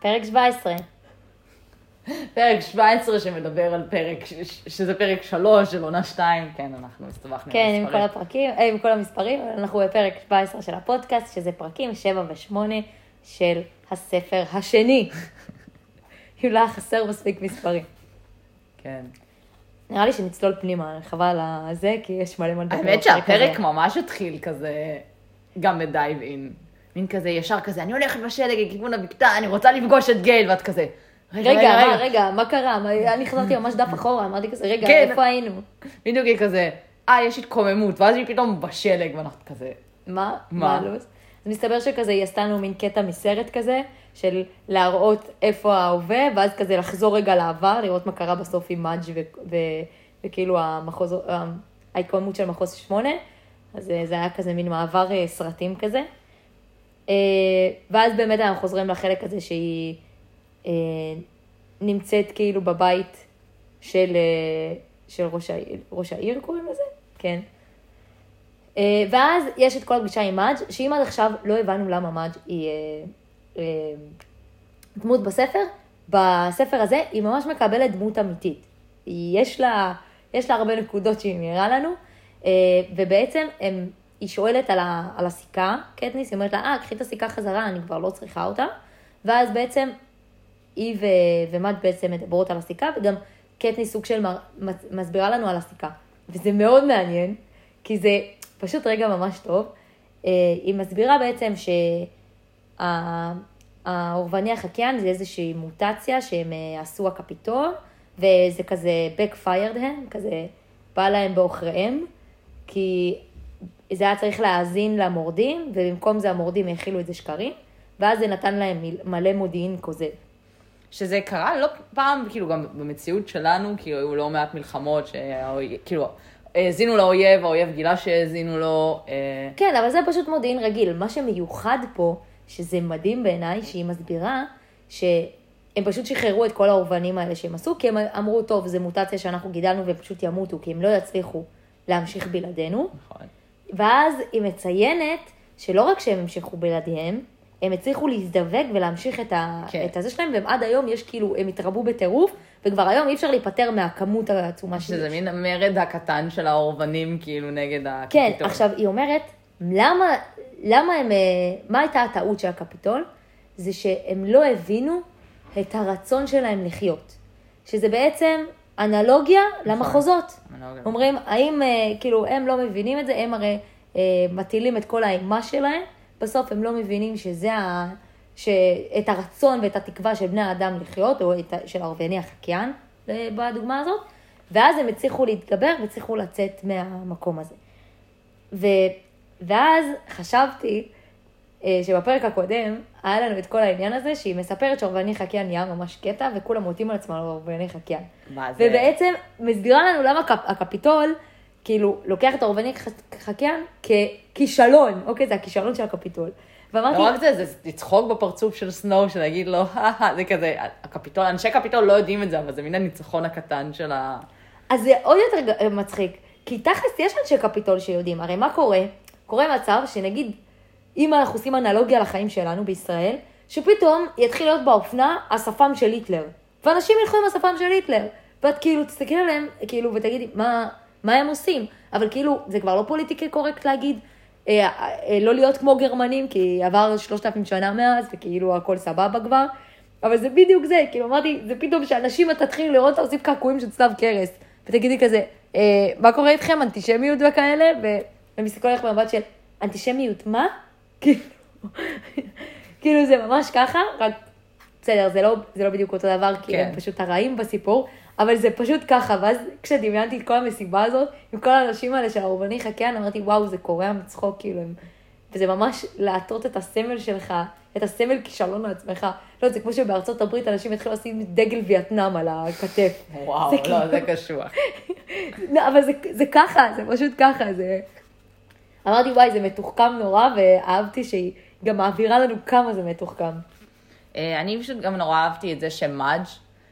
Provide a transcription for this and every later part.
פרק 17. פרק 17 שמדבר על פרק, ש- שזה פרק 3 של עונה 2, כן, אנחנו הסתבכנו כן, עם כל המספרים. הפרקים, אה, עם כל המספרים, אנחנו בפרק 17 של הפודקאסט, שזה פרקים 7 ו-8 של הספר השני. אם לא היה חסר מספיק מספרים. כן. נראה לי שנצלול פנימה, חבל על זה, כי יש מלא מה לדבר. האמת שהפרק הזה. ממש התחיל כזה, גם בדייב אין. מין כזה, ישר כזה, אני הולכת בשלג לכיוון הבקתה, אני רוצה לפגוש את גייל, ואת כזה, רגע, רגע, רגע, מה, רגע. מה קרה? אני חזרתי ממש דף אחורה, אמרתי כזה, רגע, כן. איפה היינו? בדיוק היא כזה, אה, יש התקוממות, ואז היא פתאום בשלג, ואנחנו כזה, מה? מה? מה הלו"ז? אז מסתבר שכזה היא עשתה לנו מין קטע מסרט כזה, של להראות איפה ההווה, ואז כזה לחזור רגע לעבר, לראות מה קרה בסוף עם מאג' וכאילו המחוז, ההתקוממות של מחוז שמונה. אז אה, זה היה כזה מין מעבר אה, סרטים כזה. אה, ואז באמת אנחנו חוזרים לחלק הזה שהיא אה, נמצאת כאילו בבית של, אה, של ראש, העיר, ראש העיר, קוראים לזה? כן. ואז יש את כל הפגישה עם מאג', שאם עד עכשיו לא הבנו למה מאג' היא דמות בספר, בספר הזה היא ממש מקבלת דמות אמיתית. יש לה, יש לה הרבה נקודות שהיא מעירה לנו, ובעצם הם, היא שואלת על, ה, על הסיכה, קטניס, היא אומרת לה, אה, קחי את הסיכה חזרה, אני כבר לא צריכה אותה, ואז בעצם היא ו- ומאג' בעצם מדברות על הסיכה, וגם קטניס סוג של מר- מס- מסבירה לנו על הסיכה. וזה מאוד מעניין, כי זה פשוט רגע ממש טוב. אה, היא מסבירה בעצם שהאורבני החקיין זה איזושהי מוטציה שהם אה, עשו הקפיטול, וזה כזה backfired הם, כזה בא להם בעוכריהם, כי זה היה צריך להאזין למורדים, ובמקום זה המורדים האכילו את זה שקרים, ואז זה נתן להם מל- מלא מודיעין כוזב. שזה קרה לא פעם, כאילו גם במציאות שלנו, כאילו היו לא מעט מלחמות, שהאויב- כאילו, האזינו לאויב, האויב גילה שהאזינו לו, אה, כן, אבל זה פשוט מודיעין רגיל. מה שמיוחד פה, שזה מדהים בעיניי, שהיא מסבירה שהם פשוט שחררו את כל האורבנים האלה שהם עשו, כי הם אמרו, טוב, זו מוטציה שאנחנו גידלנו והם פשוט ימותו, כי הם לא יצליחו להמשיך בלעדינו. נכון. ואז היא מציינת שלא רק שהם המשיכו בלעדיהם, הם הצליחו להזדווג ולהמשיך את, ה... כן. את הזה שלהם, והם עד היום יש כאילו, הם התרבו בטירוף, וכבר היום אי אפשר להיפטר מהכמות העצומה שיש. שזה מין המרד הקטן של האורבנים, כאילו, נגד כן, הקפיטול. עכשיו היא אומרת, למה, למה הם, אה, מה הייתה הטעות של הקפיטול? זה שהם לא הבינו את הרצון שלהם לחיות. שזה בעצם אנלוגיה למחוזות. אנלוגיה. אומרים, האם, אה, כאילו, הם לא מבינים את זה, הם הרי אה, מטילים את כל האימה שלהם, בסוף הם לא מבינים שזה ה... שאת הרצון ואת התקווה של בני האדם לחיות, או את, של ערבני החקיין, אה, בדוגמה הזאת, ואז הם הצליחו להתגבר והצליחו לצאת מהמקום הזה. ו, ואז חשבתי שבפרק הקודם היה לנו את כל העניין הזה, שהיא מספרת שעורבני חקיין נהיה ממש קטע, וכולם מוטים על עצמם על עורבני חקיין. מה זה? ובעצם מסבירה לנו למה הקפ- הקפיטול, כאילו, לוקח את העורבני ח- חקיין ככישלון, אוקיי? זה הכישלון של הקפיטול. ואמרתי, לא רק זה, זה לצחוק בפרצוף של סנואו, שלהגיד לו, "הא, זה כזה, הקפיטול, אנשי קפיטול לא יודעים את זה, אבל זה מין הניצחון הקטן של ה... אז זה עוד יותר מצחיק, כי תכלס יש אנשי קפיטול שיודעים, הרי מה קורה? קורה מצב שנגיד, אם אנחנו עושים אנלוגיה לחיים שלנו בישראל, שפתאום יתחיל להיות באופנה השפם של היטלר, ואנשים ילכו עם השפם של היטלר, ואת כאילו תסתכלי עליהם, כאילו, ותגידי, מה, מה הם עושים? אבל כאילו, זה כבר לא פוליטיקלי קורקט להגיד, אה, אה, לא להיות כמו גרמנים, כי עבר שלושת אלפים שנה מאז, וכאילו הכל סבבה כבר. אבל זה בדיוק זה, כאילו אמרתי, זה פתאום שאנשים תתחילו לראות אותם עושים קעקועים של צלב קרס, ותגידי כזה, אה, מה קורה איתכם, אנטישמיות וכאלה, והם מסתכלים עליך במבט של, אנטישמיות, מה? כאילו, כאילו זה ממש ככה, רק בסדר, זה לא, זה לא בדיוק אותו דבר, כי כן. הם פשוט הרעים בסיפור, אבל זה פשוט ככה, ואז כשדמיינתי את כל המסיבה הזאת, עם כל האנשים האלה של הרובני חקיין, אמרתי, וואו, זה קורע מצחוק, כאילו, הם... וזה ממש להטות את הסמל שלך, את הסמל כישלון לעצמך. לא, זה כמו שבארצות הברית אנשים התחילו לשים דגל וייטנאם על הכתף. וואו, זה לא, כאילו- זה קשוח. לא, אבל זה, זה ככה, זה פשוט ככה, זה... אמרתי, וואי, זה מתוחכם נורא, ואהבתי שהיא גם מעבירה לנו כמה זה מתוחכם. אה, אני פשוט גם נורא אהבתי את זה שמאג'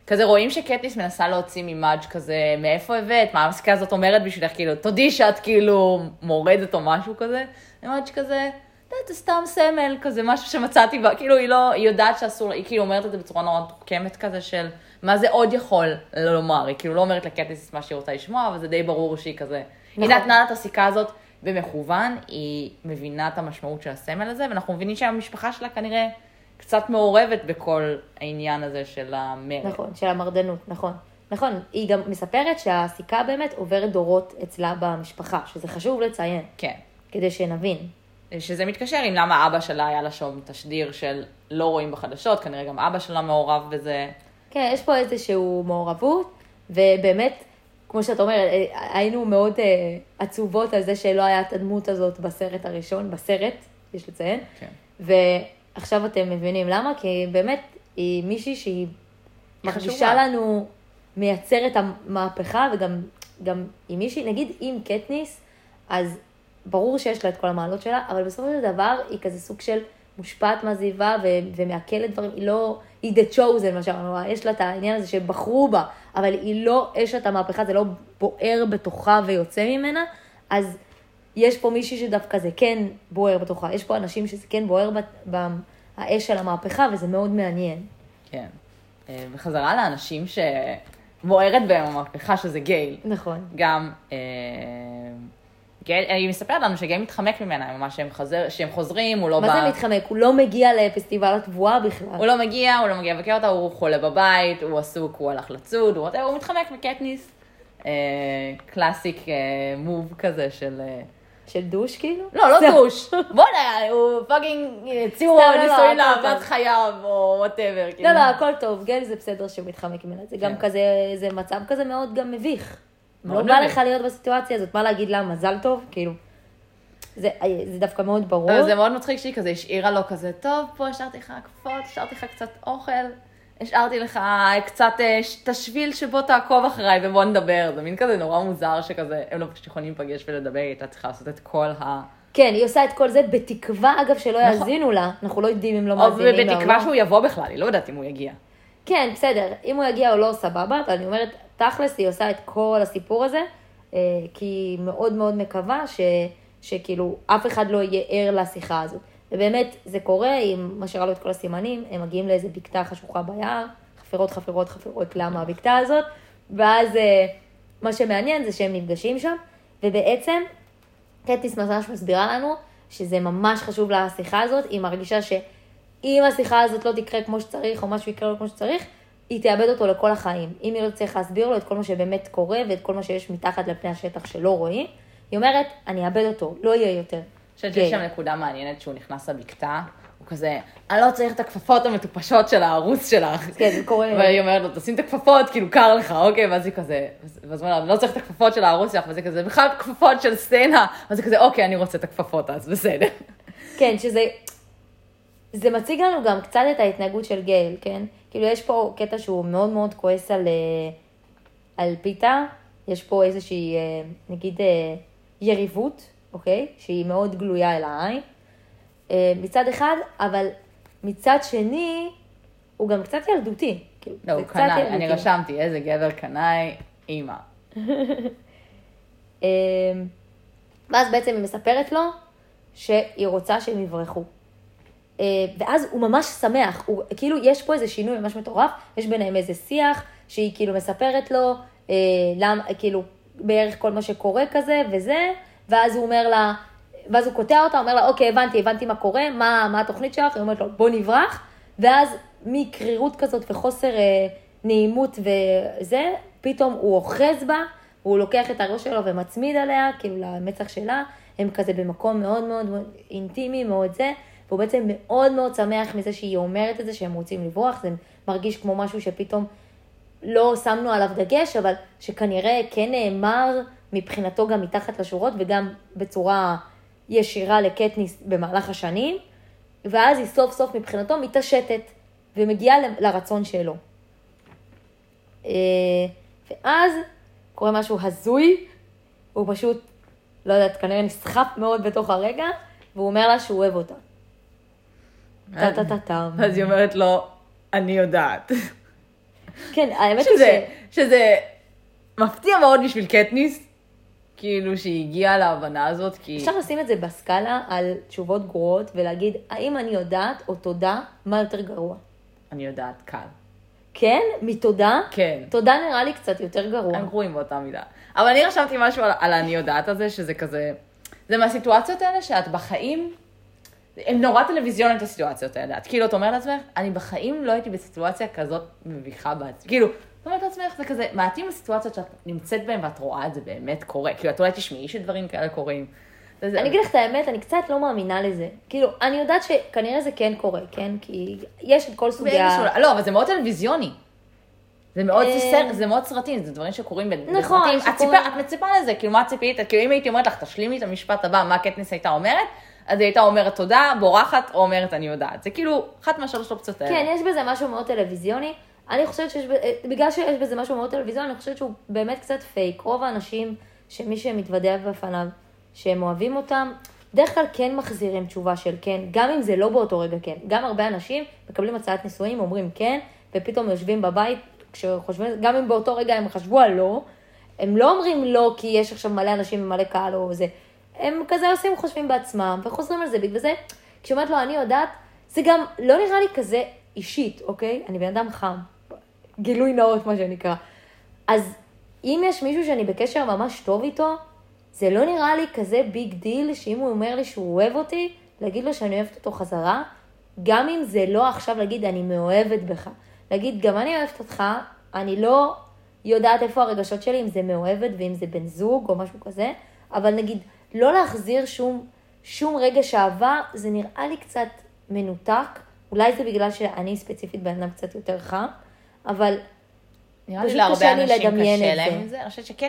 כזה רואים שקטניס מנסה להוציא ממאג' כזה, מאיפה הבאת? מה המסקה הזאת אומרת בשבילך? כאילו, תודי שאת כאילו מורדת או משהו כזה. ומאג' כזה, זה סתם סמל, כזה משהו שמצאתי בה, כאילו היא לא, היא יודעת שאסור, היא כאילו אומרת את זה בצורה נורא מתוחכמת כזה של מה זה עוד יכול לומר, היא כאילו לא אומרת לקטיס מה שהיא רוצה לשמוע, אבל זה די ברור שהיא כזה, נכון. היא נתנה לה את הסיכה הזאת במכוון, היא מבינה את המשמעות של הסמל הזה, ואנחנו מבינים שהמשפחה שלה כנראה קצת מעורבת בכל העניין הזה של המרד. נכון, של המרדנות, נכון. נכון, היא גם מספרת שהסיכה באמת עוברת דורות אצלה במשפחה, שזה חשוב לציין, כן. כדי שנבין. שזה מתקשר עם למה אבא שלה היה לה שם תשדיר של לא רואים בחדשות, כנראה גם אבא שלה מעורב בזה. כן, יש פה איזושהי מעורבות, ובאמת, כמו שאת אומרת, אה, היינו מאוד אה, עצובות על זה שלא היה את הדמות הזאת בסרט הראשון, בסרט, יש לציין. כן. ועכשיו אתם מבינים למה, כי באמת, היא מישהי שהיא מרגישה. לנו, מייצרת המהפכה, וגם גם היא מישהי, נגיד אם קטניס, אז ברור שיש לה את כל המעלות שלה, אבל בסופו של דבר היא כזה סוג של מושפעת מהסביבה ו- ומעכלת דברים, היא לא, היא the chosen, מה שאמרנו, יש לה את העניין הזה שבחרו בה, אבל היא לא אשת המהפכה, זה לא בוער בתוכה ויוצא ממנה, אז יש פה מישהי שדווקא זה כן בוער בתוכה, יש פה אנשים שזה כן בוער באש של המהפכה, וזה מאוד מעניין. כן. אה, בחזרה לאנשים שבוערת בהם המהפכה, שזה גייל. נכון. גם אה, היא מספרת לנו שגייל מתחמק ממנה, ממש שהם, חזר, שהם חוזרים, הוא לא מה בא... זה מתחמק? הוא לא מגיע לפסטיבל התבואה בכלל. הוא לא מגיע, הוא לא מגיע לבקר אותה, הוא חולה בבית, הוא עסוק, הוא הלך לצוד, הוא, הוא מתחמק מקטניס. אה, קלאסיק אה, move כזה של... אה, של douche כאילו? לא, לא douche. בוא'נה, הוא fucking הציעו סתם, לא, לא, נישואין לאהבת טוב. חייו, או whatever. לא, לא, הכל טוב, גייל זה בסדר שהוא מתחמק ממנה, זה גם כן. כזה, זה מצב כזה מאוד גם מביך. לא מאוד בא. לך להיות בסיטואציה הזאת, מה להגיד לה, מזל טוב, כאילו. זה, זה דווקא מאוד ברור. אבל זה מאוד מצחיק שהיא כזה השאירה לו כזה, טוב, פה השארתי לך עקבות, השארתי לך קצת אוכל, השארתי לך קצת אה, את השביל שבו תעקוב אחריי ובוא נדבר. זה מין כזה נורא מוזר שכזה, הם לא פשוט יכולים להיפגש ולדבר, היא הייתה צריכה לעשות את כל ה... כן, היא עושה את כל זה בתקווה, אגב, שלא נכון. יאזינו לה, אנחנו לא יודעים אם לא מאזינים לה או בתקווה לא. שהוא יבוא בכלל, היא לא יודעת אם הוא יגיע. כן, בסדר, אם הוא יגיע או לא, סבבה, אבל אני אומרת, תכלס היא עושה את כל הסיפור הזה, אה, כי היא מאוד מאוד מקווה ש, שכאילו אף אחד לא יהיה ער לשיחה הזאת. ובאמת, זה קורה, היא משאירה לו את כל הסימנים, הם מגיעים לאיזה בקתה חשוכה ביער, חפירות, חפירות, חפירות, למה הבקתה הזאת, ואז אה, מה שמעניין זה שהם נפגשים שם, ובעצם קטיס ממש מסבירה לנו שזה ממש חשוב לשיחה הזאת, היא מרגישה שאם השיחה הזאת לא תקרה כמו שצריך, או משהו יקרה לו כמו שצריך, היא תאבד אותו לכל החיים. אם היא לא תצטרך להסביר לו את כל מה שבאמת קורה ואת כל מה שיש מתחת לפני השטח שלא רואים, היא אומרת, אני אאבד אותו, לא יהיה יותר. אני חושבת. שיש שם נקודה מעניינת שהוא נכנס לבקתה, הוא כזה, אני לא צריך את הכפפות המטופשות של הערוץ שלך. כן, זה קורה. והיא אומרת לו, תשים את הכפפות, כאילו קר לך, אוקיי? ואז היא כזה, ואז הוא אומר לא צריך את הכפפות של הערוץ שלך, ואז היא כזה, בכלל כפפות של סצנה. ואז היא כזה, אוקיי, אני רוצה את הכפפות אז, בסדר. כן, שזה... זה מציג לנו גם קצת את ההתנהגות של גייל, כן? כאילו, יש פה קטע שהוא מאוד מאוד כועס על, אה, על פיתה, יש פה איזושהי, אה, נגיד, אה, יריבות, אוקיי? שהיא מאוד גלויה אל העין, מצד אחד, אבל מצד שני, הוא גם קצת ילדותי. כאילו, לא, הוא קנאי. אני רשמתי, איזה גבר קנאי, אימא. אה, ואז בעצם היא מספרת לו שהיא רוצה שהם יברחו. אה, ואז הוא ממש שמח, הוא, כאילו יש פה איזה שינוי ממש מטורף, יש ביניהם איזה שיח שהיא כאילו מספרת לו, אה, למ, כאילו בערך כל מה שקורה כזה וזה, ואז הוא אומר לה, ואז הוא קוטע אותה, אומר לה, אוקיי, הבנתי, הבנתי מה קורה, מה, מה התוכנית שלך, היא אומרת לו, בוא נברח, ואז מקרירות כזאת וחוסר אה, נעימות וזה, פתאום הוא אוחז בה, הוא לוקח את הראש שלו ומצמיד עליה, כאילו למצח שלה, הם כזה במקום מאוד מאוד מאוד אינטימי, מאוד זה, והוא בעצם מאוד מאוד שמח מזה שהיא אומרת את זה, שהם רוצים לברוח, זה מרגיש כמו משהו שפתאום לא שמנו עליו דגש, אבל שכנראה כן נאמר מבחינתו גם מתחת לשורות וגם בצורה ישירה לקטניס במהלך השנים, ואז היא סוף סוף מבחינתו מתעשתת ומגיעה לרצון שלו. אה, ואז קורה משהו הזוי, הוא פשוט, לא יודעת, כנראה נסחף מאוד בתוך הרגע, והוא אומר לה שהוא אוהב אותה. טה טה טה טה. אז היא אומרת לו, אני יודעת. כן, האמת היא שזה, שזה מפתיע מאוד בשביל קטניס, כאילו שהיא הגיעה להבנה הזאת, כי... אפשר לשים את זה בסקאלה על תשובות גרועות ולהגיד, האם אני יודעת או תודה, מה יותר גרוע? אני יודעת, קל. כן? מתודה? כן. תודה נראה לי קצת יותר גרוע. הם גרועים באותה מידה. אבל אני רשמתי משהו על, על אני יודעת הזה, שזה כזה... זה מהסיטואציות האלה שאת בחיים... הן נורא טלוויזיוניות הסיטואציות האלה. את כאילו, את אומרת לעצמך, אני בחיים לא הייתי בסיטואציה כזאת מביכה בעצמי. כאילו, את אומרת לעצמך, זה כזה, מעטים הסיטואציות שאת נמצאת בהן ואת רואה את זה באמת קורה. כאילו, את אולי תשמעי שדברים כאלה קורים. אני אגיד לך את האמת, אני קצת לא מאמינה לזה. כאילו, אני יודעת שכנראה זה כן קורה, כן? כי יש את כל סוגי ה... לא, אבל זה מאוד טלוויזיוני. זה מאוד, אה, סר, זה מאוד סרטים, זה דברים שקורים נכון, בסרטים. את, שקורים. ציפה, את מצפה לזה, כאילו מה ציפית? כאילו אם הייתי אומרת לך, תשלימי את המשפט הבא, מה קטניס הייתה אומרת, אז היא הייתה אומרת תודה, בורחת, או אומרת אני יודעת. זה כאילו אחת מהשלוש אופציות האלה. כן, יש בזה משהו מאוד טלוויזיוני. אני חושבת שיש, אה, בגלל שיש בזה משהו מאוד טלוויזיוני, אני חושבת שהוא באמת קצת פייק. רוב האנשים, שמי שמתוודע בפניו, שהם אוהבים אותם, בדרך כלל כן מחזירים תשובה של כן, גם אם זה לא באותו רגע כן. גם הרבה אנשים מקבלים הצעת נישואים, אומרים כן, ופתאום יושבים בבית, כשחושבים, גם אם באותו רגע הם חשבו על לא, הם לא אומרים לא כי יש עכשיו מלא אנשים ומלא קהל או זה. הם כזה עושים חושבים בעצמם וחוזרים על זה. בגלל זה, כשאומרת לו, אני יודעת, זה גם לא נראה לי כזה אישית, אוקיי? אני בן אדם חם. גילוי נאות, מה שנקרא. אז אם יש מישהו שאני בקשר ממש טוב איתו, זה לא נראה לי כזה big deal, שאם הוא אומר לי שהוא אוהב אותי, להגיד לו שאני אוהבת אותו חזרה, גם אם זה לא עכשיו להגיד אני מאוהבת בך. להגיד, גם אני אוהבת אותך, אני לא יודעת איפה הרגשות שלי, אם זה מאוהבת ואם זה בן זוג או משהו כזה, אבל נגיד, לא להחזיר שום, שום רגש אהבה, זה נראה לי קצת מנותק. אולי זה בגלל שאני ספציפית בן אדם קצת יותר חם, אבל נראה לי להרבה אנשים קשה להם. עם זה. אני חושבת שכן...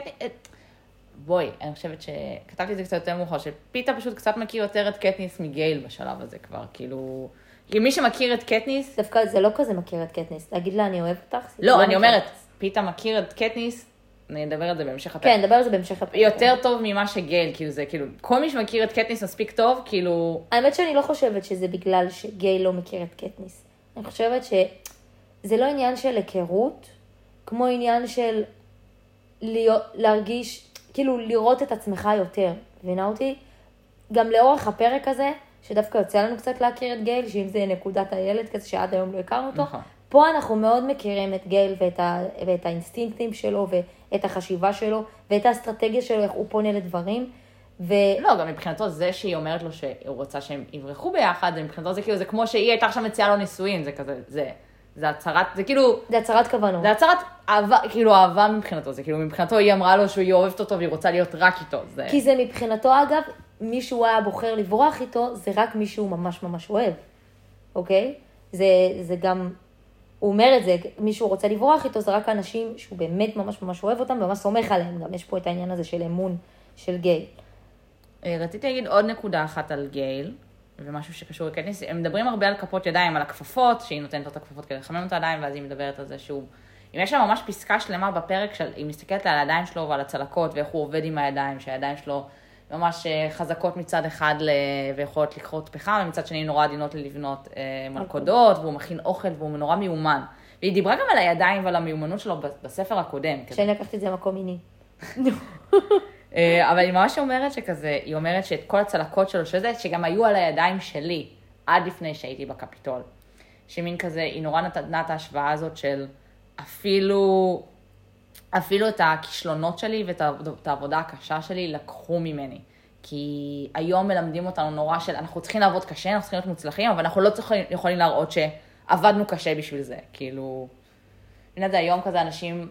בואי, אני חושבת שכתבתי את זה קצת יותר מאוחר, שפיתה פשוט קצת מכיר יותר את קטניס מגייל בשלב הזה כבר, כאילו... כי מי שמכיר את קטניס, דווקא זה לא כזה מכיר את קטניס. להגיד לה אני אוהבת אותך? זה לא, אני. אומרת, פיתה מכיר את קטניס, אני אדבר על זה בהמשך הפרק. כן, נדבר על זה בהמשך הפרק. יותר טוב ממה שגייל, כאילו זה כאילו, כל מי שמכיר את קטניס מספיק טוב, כאילו, האמת שאני לא חושבת שזה בגלל שגיי לא מכיר את קטניס. אני חושבת שזה לא עניין של היכרות, כמו עניין של להיות, להרגיש, כאילו לראות את עצמך יותר. מבינה אותי? גם לאורך הפרק הזה, שדווקא יוצא לנו קצת להכיר את גייל, שאם זה נקודת הילד כזה שעד היום לא הכרנו אותו, נכון. פה אנחנו מאוד מכירים את גייל ואת, ה, ואת האינסטינקטים שלו ואת החשיבה שלו ואת האסטרטגיה שלו, איך הוא פונה לדברים. ו... לא, גם מבחינתו זה שהיא אומרת לו שהוא רוצה שהם יברחו ביחד, מבחינתו זה כאילו, זה כמו שהיא הייתה עכשיו מציעה לו נישואין, זה כזה, זה, זה הצהרת, זה כאילו, זה הצהרת כוונות. זה הצהרת אהבה, כאילו אהבה מבחינתו, זה כאילו מבחינתו היא אמרה לו שהיא אוהבת אותו והיא רוצה להיות רק איתו, זה... כי זה מבחינתו, אגב, מי שהוא היה בוחר לברוח איתו, זה רק מי שהוא ממש ממש אוהב, אוקיי? זה, זה גם, הוא אומר את זה, מי שהוא רוצה לברוח איתו, זה רק אנשים שהוא באמת ממש ממש אוהב אותם וממש סומך עליהם. גם יש פה את העניין הזה של אמון של גיי. אה, רציתי להגיד עוד נקודה אחת על גייל, ומשהו שקשור לקטניס, הם מדברים הרבה על כפות ידיים, על הכפפות, שהיא נותנת לו את הכפפות כדי לחמם את הידיים, ואז היא מדברת על זה שהוא... אם יש שם ממש פסקה שלמה בפרק, של, היא מסתכלת על הידיים שלו ועל הצלקות, ואיך הוא עובד עם הידיים, שהידיים שלו ממש אה, חזקות מצד אחד ל... ויכולות לכרות פחם, ומצד שני נורא עדינות ללבנות אה, מלכודות, והוא מכין אוכל והוא נורא מיומן. והיא דיברה גם על הידיים ועל המיומנות שלו בספר הקודם. כזה. שאני לקחתי את זה למקום מיני. אה, אבל היא ממש אומרת שכזה, היא אומרת שאת כל הצלקות שלו שזה, שגם היו על הידיים שלי, עד לפני שהייתי בקפיטול. שמין כזה, היא נורא נתנה את ההשוואה הזאת של אפילו, אפילו את הכישלונות שלי ואת העבוד- את העבודה הקשה שלי לקחו ממני. כי היום מלמדים אותנו נורא של אנחנו צריכים לעבוד קשה, אנחנו צריכים להיות מוצלחים, אבל אנחנו לא צריכים, יכולים להראות שעבדנו קשה בשביל זה. כאילו, הנה זה היום כזה אנשים,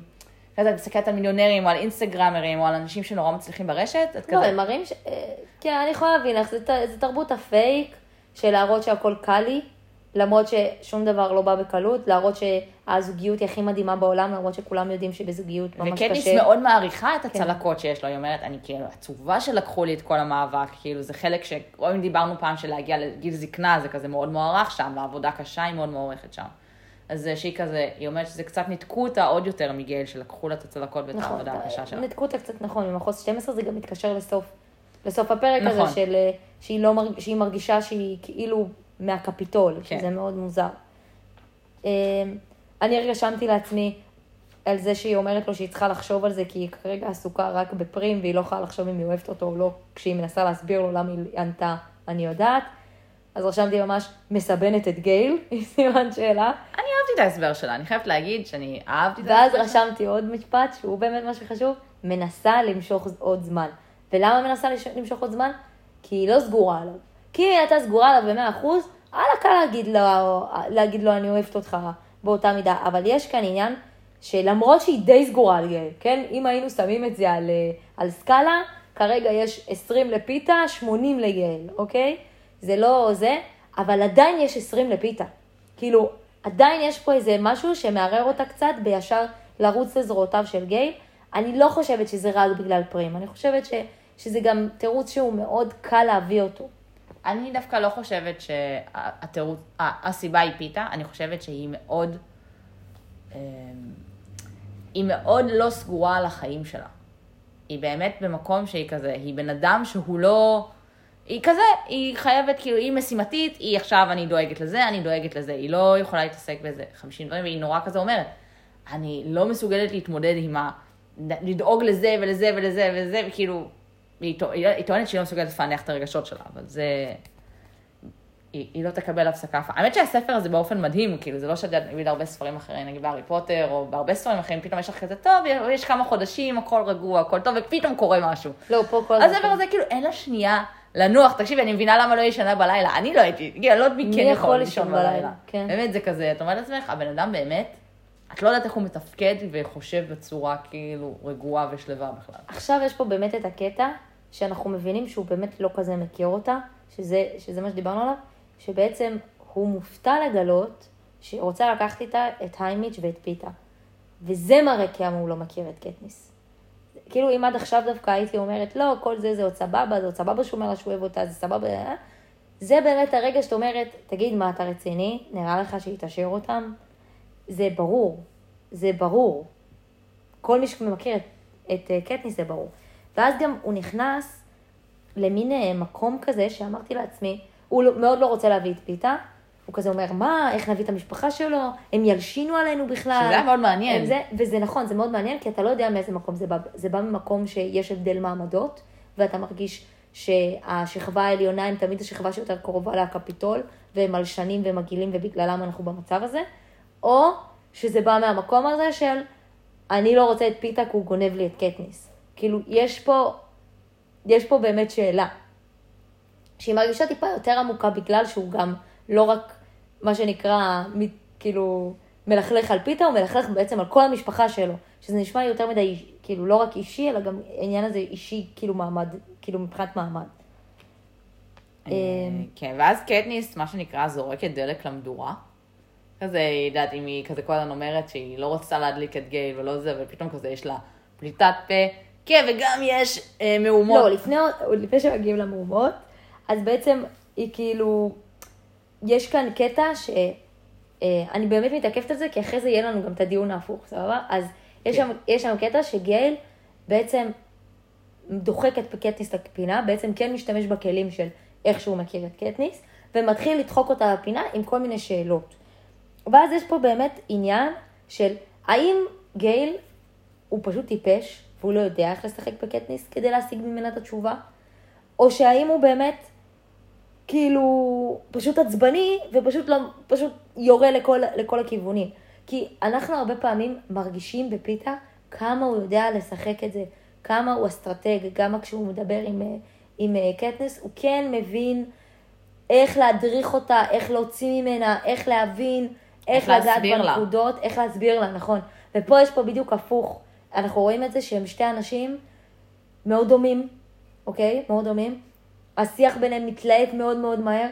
כזה את מסתכלת על מיליונרים או על אינסטגרמרים או על אנשים שנורא מצליחים ברשת, את לא, כזה, הם מראים ש... אה, כן, אני יכולה להבין לך, זה, זה תרבות הפייק של להראות שהכל קל לי, למרות ששום דבר לא בא בקלות, להראות שהזוגיות היא הכי מדהימה בעולם, למרות שכולם יודעים שבזוגיות ממש וקטניס קשה. מאוד מעריכה את כן. הצלקות שיש לו, היא אומרת, אני כאילו עצובה שלקחו לי את כל המאבק, כאילו זה חלק ש... או אם דיברנו פעם של להגיע לגיל זקנה, זה כזה מאוד מוערך שם, והעבודה קשה היא מאוד מוערכת שם. אז שהיא כזה, היא אומרת שזה קצת ניתקו אותה עוד יותר מגייל, שלקחו לה את הצלקות ואת נכון, העבודה הקשה שלה. נתקו אותה קצת נכון, ממחוז 12 זה גם מתקשר לסוף, לסוף הפרק נכון. הזה של, אה, שהיא, לא מרג... שהיא מרגישה שהיא כאילו מהקפיטול, כן. שזה מאוד מוזר. אה, אני רשמתי לעצמי, על זה שהיא אומרת לו שהיא צריכה לחשוב על זה, כי היא כרגע עסוקה רק בפרים, והיא לא יכולה לחשוב אם היא אוהבת אותו או לא, כשהיא מנסה להסביר לו למה היא ענתה, אני יודעת. אז רשמתי ממש, מסבנת את גייל, עם סימן שאלה. אני אהבתי את ההסבר שלה, אני חייבת להגיד שאני אהבתי את ההסבר ואז שלה. רשמתי עוד משפט, שהוא באמת מה שחשוב, מנסה למשוך עוד זמן. ולמה מנסה למשוך עוד זמן? כי היא לא סגורה עליו. כי היא הייתה סגורה עליו במאה אחוז, היה לה קל להגיד לו, להגיד לו אני אוהבת אותך באותה מידה. אבל יש כאן עניין שלמרות שהיא די סגורה על גייל, כן? אם היינו שמים את זה על, אה, על סקאלה, כרגע יש 20 לפיתה, 80 לגייל, אוקיי? זה לא זה, אבל עדיין יש 20 לפיתה. כאילו, עדיין יש פה איזה משהו שמערער אותה קצת בישר לרוץ לזרועותיו של גייל. אני לא חושבת שזה רק בגלל פרים, אני חושבת ש, שזה גם תירוץ שהוא מאוד קל להביא אותו. אני דווקא לא חושבת שהתירוץ, ה- הסיבה היא פיתה, אני חושבת שהיא מאוד, אמ, היא מאוד לא סגורה על החיים שלה. היא באמת במקום שהיא כזה, היא בן אדם שהוא לא, היא כזה, היא חייבת, כאילו, היא משימתית, היא עכשיו, אני דואגת לזה, אני דואגת לזה, היא לא יכולה להתעסק באיזה 50 דברים, והיא נורא כזה אומרת, אני לא מסוגלת להתמודד עם ה... לדאוג לזה ולזה ולזה ולזה, וכאילו, היא טוע- היא טוענת שהיא לא מסוגלת לפענח את הרגשות שלה, אבל זה... היא, היא לא תקבל הפסקה. אף- האמת שהספר הזה באופן מדהים, כאילו, זה לא שאת יודעת, נגיד הרבה ספרים אחרים, נגיד בהארי פוטר, או בהרבה ספרים אחרים, פתאום יש לך כזה, טוב, יש כמה חודשים, הכל רגוע, הכל טוב, ופתאום קורה משהו. לא, פה כל הספר הזה, כאילו, אין לה שנייה לנוח. תקשיבי, אני מבינה למה לא ישנה בלילה. אני לא הייתי, כאילו, לא יודעת מי כן יכול לישון בלילה? בלילה. כן. באמת, זה כזה, את אומרת לעצמך, הבן אדם באמת, את לא יודעת איך הוא מתפקד וחושב בצורה כאילו רגועה ושלווה בכלל. עכשיו יש פה באמת את הקטע, שאנחנו מבינים שהוא באמת לא כזה מכיר אותה, שזה, שזה מה שדיברנו עליו, שבעצם הוא מופתע לגלות שהיא רוצה לקחת איתה את היימיץ' ואת פיתה. וזה מראה כמה הוא לא מכיר את קטניס. כאילו אם עד עכשיו דווקא הייתי אומרת, לא, כל זה זה עוד סבבה, זה עוד סבבה שהוא אומר לה שהוא אוהב אותה, זה סבבה, אה?" זה באמת הרגע שאת אומרת, תגיד, מה, אתה רציני? נראה לך שהיא תשאיר אותם? זה ברור, זה ברור. כל מי שמכיר את, את אה, קטניס זה ברור. ואז גם הוא נכנס למין אה, מקום כזה שאמרתי לעצמי, הוא לא- מאוד לא רוצה להביא את פיתה, הוא כזה אומר, מה, איך נביא את המשפחה שלו, הם ילשינו עלינו בכלל. שזה היה מאוד מעניין. זה, וזה נכון, זה מאוד מעניין, כי אתה לא יודע מאיזה מקום זה בא. זה בא ממקום שיש הבדל מעמדות, ואתה מרגיש שהשכבה העליונה הם תמיד השכבה שיותר קרובה לקפיטול, והם מלשנים ומגעילים ובגללם אנחנו במצב הזה, או שזה בא מהמקום הזה של אני לא רוצה את פיתה כי הוא גונב לי את קטניס. כאילו, יש פה, יש פה באמת שאלה. שהיא מרגישה טיפה יותר עמוקה בגלל שהוא גם לא רק, מה שנקרא, מ, כאילו, מלכלך על פיתה, הוא מלכלך בעצם על כל המשפחה שלו. שזה נשמע יותר מדי, כאילו, לא רק אישי, אלא גם העניין הזה אישי, כאילו, מעמד, כאילו, מבחינת מעמד. אה, כן, ואז קטניס, מה שנקרא, זורקת דלק למדורה. כזה, היא יודעת, אם היא כזה כל הזמן אומרת שהיא לא רוצה להדליק את גייל ולא זה, ופתאום כזה יש לה פליטת פה. כן, וגם יש אה, מהומות. לא, לפני, לפני שמגיעים למהומות, אז בעצם היא כאילו, יש כאן קטע שאני באמת מתעכבת על זה, כי אחרי זה יהיה לנו גם את הדיון ההפוך, סבבה? אז יש, כן. שם, יש שם קטע שגייל בעצם דוחק את קטניס לפינה, בעצם כן משתמש בכלים של איך שהוא מכיר את קטניס, ומתחיל לדחוק אותה לפינה עם כל מיני שאלות. ואז יש פה באמת עניין של האם גייל הוא פשוט טיפש, והוא לא יודע איך לשחק בקטניס כדי להשיג ממנה את התשובה, או שהאם הוא באמת כאילו פשוט עצבני ופשוט לא, פשוט יורה לכל, לכל הכיוונים. כי אנחנו הרבה פעמים מרגישים בפיתה כמה הוא יודע לשחק את זה, כמה הוא אסטרטג, גם כשהוא מדבר עם, עם אה, קטניס, הוא כן מבין איך להדריך אותה, איך להוציא ממנה, איך להבין, איך, לגעת. בנקודות, איך להסביר לה, נכון. ופה יש פה בדיוק הפוך. אנחנו רואים את זה שהם שתי אנשים מאוד דומים, אוקיי? מאוד דומים. השיח ביניהם מתלהט מאוד מאוד מהר.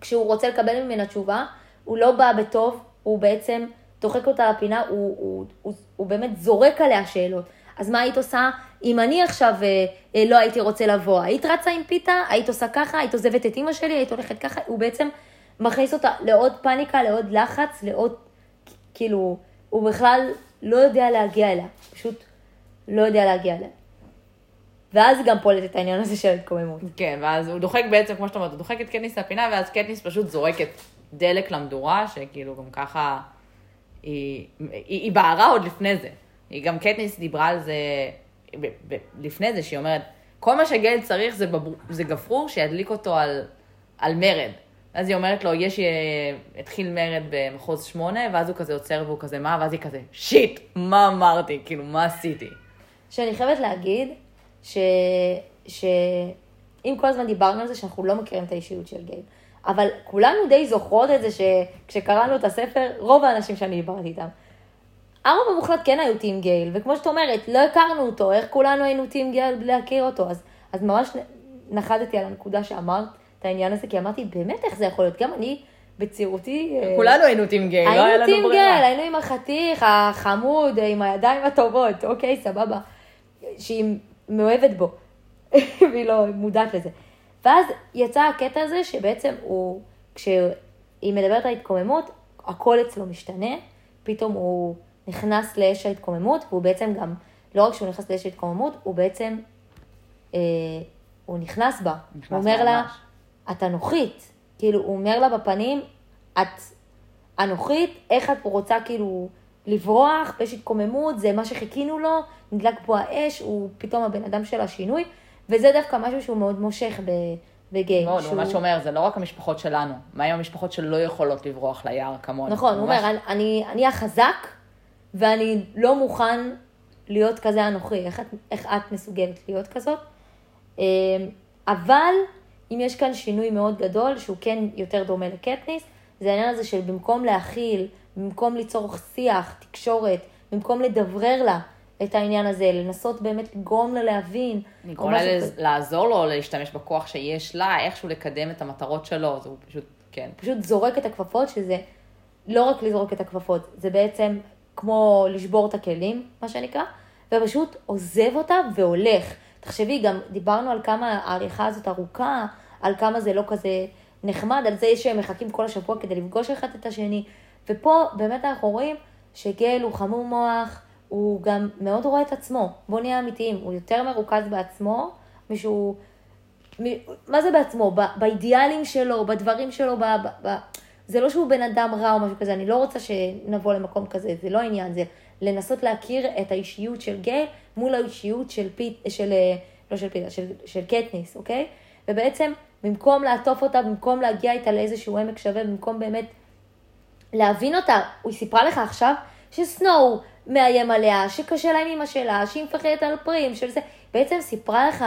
כשהוא רוצה לקבל ממנה תשובה, הוא לא בא בטוב, הוא בעצם דוחק אותה לפינה, הוא, הוא, הוא, הוא באמת זורק עליה שאלות. אז מה היית עושה אם אני עכשיו אה, אה, לא הייתי רוצה לבוא? היית רצה עם פיתה? היית עושה ככה? היית עוזבת את אימא שלי? היית הולכת ככה? הוא בעצם מכניס אותה לעוד פאניקה, לעוד לחץ, לעוד, כאילו, הוא בכלל לא יודע להגיע אליה. פשוט לא יודע להגיע אליה. ואז גם פולט את העניין הזה של התקוממות. כן, ואז הוא דוחק בעצם, כמו שאתה אומרת, הוא דוחק את קטניס לפינה, ואז קטניס פשוט זורקת דלק למדורה, שכאילו גם ככה היא, היא, היא בערה עוד לפני זה. היא גם קטניס דיברה על זה ב, ב, לפני זה, שהיא אומרת, כל מה שגייל צריך זה, בבר, זה גפרור שידליק אותו על, על מרד. אז היא אומרת לו, יש, אה, התחיל מרד במחוז שמונה, ואז הוא כזה עוצר והוא כזה, מה? ואז היא כזה, שיט, מה אמרתי? כאילו, מה עשיתי? שאני חייבת להגיד, ש... ש... אם כל הזמן דיברנו על זה שאנחנו לא מכירים את האישיות של גייל, אבל כולנו די זוכרות את זה שכשקראנו את הספר, רוב האנשים שאני דיברתי איתם, הרוב המוחלט כן היו טים גייל, וכמו שאת אומרת, לא הכרנו אותו, איך כולנו היינו טים גייל בלי להכיר אותו, אז, אז ממש נחתתי על הנקודה שאמרת את העניין הזה, כי אמרתי, באמת איך זה יכול להיות, גם אני בצעירותי... אה, כולנו היינו טים גייל, לא היה לנו היינו ברירה. טים גייל, היינו עם החתיך, החמוד, עם הידיים הטובות, אוקיי, סבבה. שהיא מאוהבת בו, והיא לא מודעת לזה. ואז יצא הקטע הזה שבעצם הוא, כשהיא מדברת על התקוממות, הכל אצלו משתנה, פתאום הוא נכנס לאש ההתקוממות, והוא בעצם גם, לא רק שהוא נכנס לאש ההתקוממות, הוא בעצם, אה, הוא נכנס בה. נכנס הוא אומר לה. את אנוכית. כאילו, הוא אומר לה בפנים, את אנוכית, איך את רוצה כאילו לברוח, ויש התקוממות, זה מה שחיכינו לו, נדלק פה האש, הוא פתאום הבן אדם של השינוי, וזה דווקא משהו שהוא מאוד מושך ב- בגיי. מאוד, שהוא- הוא ממש אומר, זה לא רק המשפחות שלנו, מה עם המשפחות שלא יכולות לברוח ליער כמוני? נכון, הוא ממש- אומר, אני, אני, אני החזק, ואני לא מוכן להיות כזה אנוכי, איך את, איך את מסוגלת להיות כזאת? אמ, אבל אם יש כאן שינוי מאוד גדול, שהוא כן יותר דומה לקטניס, זה העניין הזה של במקום להכיל, במקום ליצור שיח, תקשורת, במקום לדברר לה את העניין הזה, לנסות באמת לגרום לה להבין. לגרום לה לז-. לעזור לו להשתמש בכוח שיש לה, איכשהו לקדם את המטרות שלו, זה הוא פשוט, כן. פשוט זורק את הכפפות, שזה לא רק לזרוק את הכפפות, זה בעצם כמו לשבור את הכלים, מה שנקרא, ופשוט עוזב אותה והולך. תחשבי, גם דיברנו על כמה העריכה הזאת ארוכה, על כמה זה לא כזה נחמד, על זה שהם מחכים כל השבוע כדי לפגוש אחד את השני, ופה באמת אנחנו רואים שגל הוא חמום מוח, הוא גם מאוד רואה את עצמו. בוא נהיה אמיתיים, הוא יותר מרוכז בעצמו, משהוא... מ- מה זה בעצמו? ב- באידיאלים שלו, בדברים שלו, ב- ב- ב- זה לא שהוא בן אדם רע או משהו כזה, אני לא רוצה שנבוא למקום כזה, זה לא העניין, זה לנסות להכיר את האישיות של גייל מול האישיות של פיט, של, אה, לא של פיט, של, של קטניס, אוקיי? ובעצם, במקום לעטוף אותה, במקום להגיע איתה לאיזשהו עמק שווה, במקום באמת להבין אותה, היא סיפרה לך עכשיו שסנואו מאיים עליה, שקשה לה עם אמא שלה, שהיא מפחדת על פרים, של זה, בעצם סיפרה לך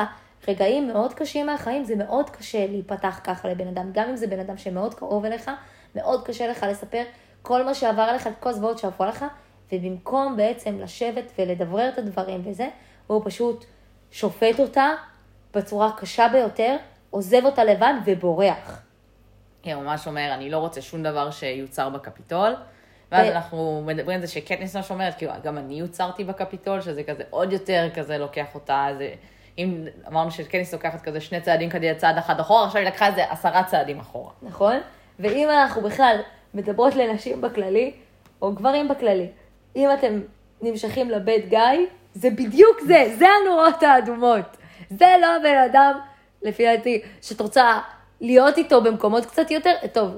רגעים מאוד קשים מהחיים, זה מאוד קשה להיפתח ככה לבן אדם, גם אם זה בן אדם שמאוד קרוב אליך, מאוד קשה לך לספר כל מה שעבר עליך, את כל הזוועות שעברו עליך, ובמקום בעצם לשבת ולדברר את הדברים וזה, הוא פשוט שופט אותה בצורה הקשה ביותר, עוזב אותה לבד ובורח. כן, הוא ממש אומר, אני לא רוצה שום דבר שיוצר בקפיטול. ואז ו- אנחנו מדברים על זה שקטניס ממש אומרת, כאילו, גם אני יוצרתי בקפיטול, שזה כזה עוד יותר כזה לוקח אותה, זה... אם אמרנו שקטניס לוקחת כזה שני צעדים קדימה, צעד אחד אחורה, עכשיו היא לקחה את זה עשרה צעדים אחורה. נכון? ואם אנחנו בכלל מדברות לנשים בכללי, או גברים בכללי, אם אתם נמשכים לבית גיא, זה בדיוק זה, זה הנורות האדומות. זה לא הבן אדם, לפי דעתי, שאת רוצה להיות איתו במקומות קצת יותר, טוב,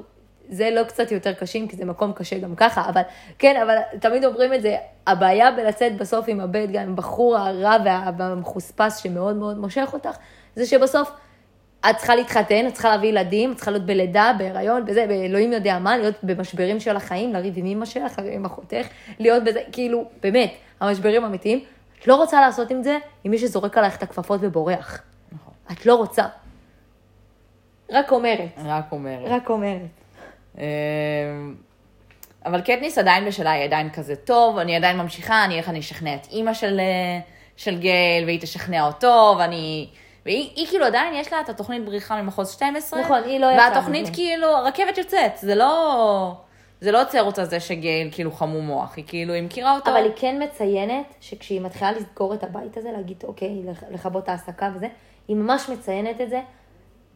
זה לא קצת יותר קשים, כי זה מקום קשה גם ככה, אבל כן, אבל תמיד אומרים את זה, הבעיה בלצאת בסוף עם הבית גיא, עם הבחור הרע וה- והמחוספס שמאוד מאוד מושך אותך, זה שבסוף את צריכה להתחתן, את צריכה להביא ילדים, את צריכה להיות בלידה, בהיריון, בזה, באלוהים יודע מה, להיות במשברים של החיים, לריב עם אמא שלך, עם אחותך, להיות בזה, כאילו, באמת, המשברים האמיתיים. את לא רוצה לעשות עם זה עם מי שזורק עלייך את הכפפות ובורח. נכון. את לא רוצה. רק אומרת, רק אומרת. רק אומרת. אמ, אבל קטניס עדיין בשלה, היא עדיין כזה טוב, אני עדיין ממשיכה, אני איך אני אשכנע את אימא של, אה, של גייל, והיא תשכנע אותו, ואני... והיא היא כאילו עדיין יש לה את התוכנית בריחה ממחוז 12. נכון, היא לא יצאה והתוכנית מזה. כאילו, הרכבת יוצאת, זה לא... זה לא עוצר אותה זה שגייל כאילו חמום מוח, היא כאילו, היא מכירה אותו. אבל היא כן מציינת שכשהיא מתחילה לסגור את הבית הזה, להגיד, אוקיי, לכבות את ההעסקה וזה, היא ממש מציינת את זה,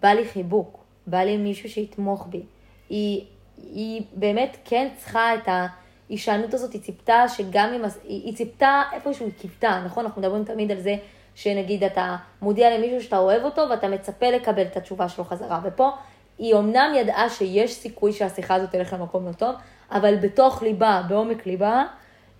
בא לי חיבוק, בא לי מישהו שיתמוך בי. היא, היא באמת כן צריכה את ההישענות הזאת, היא ציפתה שגם אם, היא, היא ציפתה איפשהו היא קיוותה, נכון? אנחנו מדברים תמיד על זה שנגיד אתה מודיע למישהו שאתה אוהב אותו ואתה מצפה לקבל את התשובה שלו חזרה, ופה היא אמנם ידעה שיש סיכוי שהשיחה הזאת תלך למקום לא טוב, אבל בתוך ליבה, בעומק ליבה,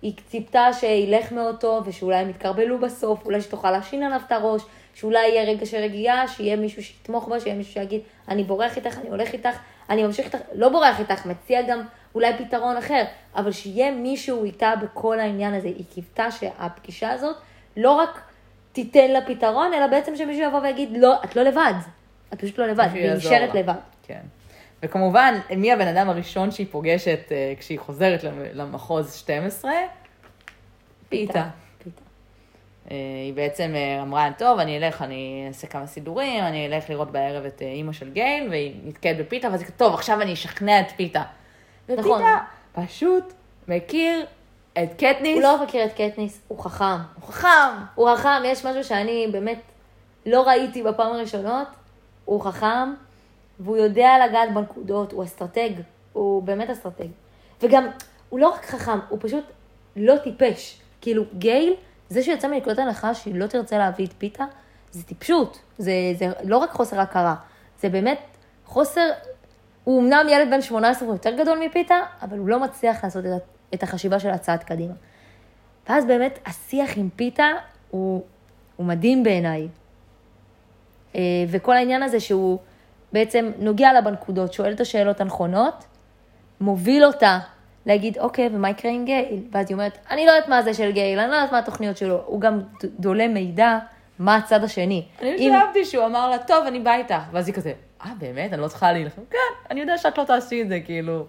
היא ציפתה שילך מאוד טוב, ושאולי הם יתקרבלו בסוף, אולי שתוכל להשין עליו את הראש, שאולי יהיה רגע של רגיעה, שיהיה מישהו שיתמוך בה, שיהיה מישהו שיגיד, אני בורח איתך, אני הולך איתך, אני ממשיך איתך, לא בורח איתך, מציע גם אולי פתרון אחר, אבל שיהיה מישהו איתה בכל העניין הזה. היא קיוותה שהפגישה הזאת לא רק תיתן לה פתרון, אלא בעצם שמישהו יבוא ויגיד, לא, את לא לבד. את פשוט לא לבד, והיא נשארת. לבד. כן. וכמובן, מי הבן אדם הראשון שהיא פוגשת אה, כשהיא חוזרת למ- למחוז 12? פיתה. פיתה. אה, היא בעצם אה, אמרה, טוב, אני אלך, אני אעשה כמה סידורים, אני אלך לראות בערב את אימא של גייל, והיא נתקעת בפיתה, ואז היא כתוב, טוב, עכשיו אני אשכנע את פיתה. נכון. ופיתה פשוט מכיר את קטניס, הוא לא מכיר את קטניס, הוא חכם. הוא חכם. הוא חכם, יש משהו שאני באמת לא ראיתי בפעם הראשונות, הוא חכם, והוא יודע לגעת בנקודות, הוא אסטרטג, הוא באמת אסטרטג. וגם, הוא לא רק חכם, הוא פשוט לא טיפש. כאילו, גייל, זה שהוא יצא מנקודת הנחה שהיא לא תרצה להביא את פיתה, זה טיפשות. זה, זה לא רק חוסר הכרה, זה באמת חוסר... הוא אמנם ילד בן 18 והוא יותר גדול מפיתה, אבל הוא לא מצליח לעשות את, את החשיבה של הצעד קדימה. ואז באמת השיח עם פיתה הוא, הוא מדהים בעיניי. אה, וכל העניין הזה שהוא בעצם נוגע לה בנקודות, שואל את השאלות הנכונות, מוביל אותה להגיד, אוקיי, ומה יקרה עם גייל? ואז היא אומרת, אני לא יודעת מה זה של גייל, אני לא יודעת מה התוכניות שלו. הוא גם דולה מידע מה הצד השני. אני אם- שאהבתי שהוא אמר לה, טוב, אני באה איתך. ואז היא כזה, אה, באמת? אני לא צריכה להילחם? כן, אני יודע שאת לא תעשי את זה, כאילו.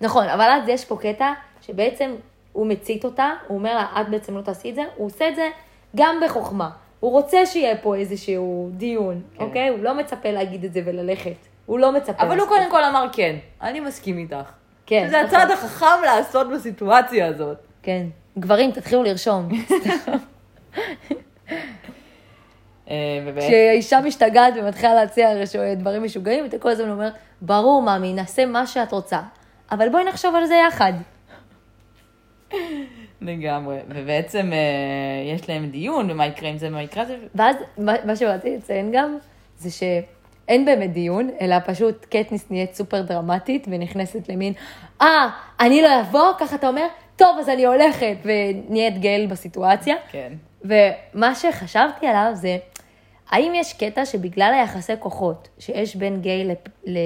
נכון, אבל אז יש פה קטע שבעצם הוא מצית אותה, הוא אומר לה, את בעצם לא תעשי את זה, הוא עושה את זה גם בחוכמה. הוא רוצה שיהיה פה איזשהו דיון, כן. אוקיי? הוא לא מצפה להגיד את זה וללכת. הוא לא מצפה. אבל הוא. קודם כל אמר כן, אני מסכים איתך. כן, זה נכון. הצעד החכם לעשות בסיטואציה הזאת. כן. גברים, תתחילו לרשום. אה, כשאישה משתגעת ומתחילה להציע דברים משוגעים, אתה כל הזמן אומר, ברור, ממי, נעשה מה שאת רוצה. אבל בואי נחשוב על זה יחד. לגמרי. ובעצם אה, יש להם דיון, ומה יקרה עם זה, ומה יקרה זה. ואז מה שרציתי לציין גם, זה שאין באמת דיון, אלא פשוט קטניס נהיית סופר דרמטית ונכנסת למין, אה, אני לא אבוא, ככה אתה אומר, טוב, אז אני הולכת, ונהיית גייל בסיטואציה. כן. ומה שחשבתי עליו זה, האם יש קטע שבגלל היחסי כוחות שיש בין גיי, לפ... ל...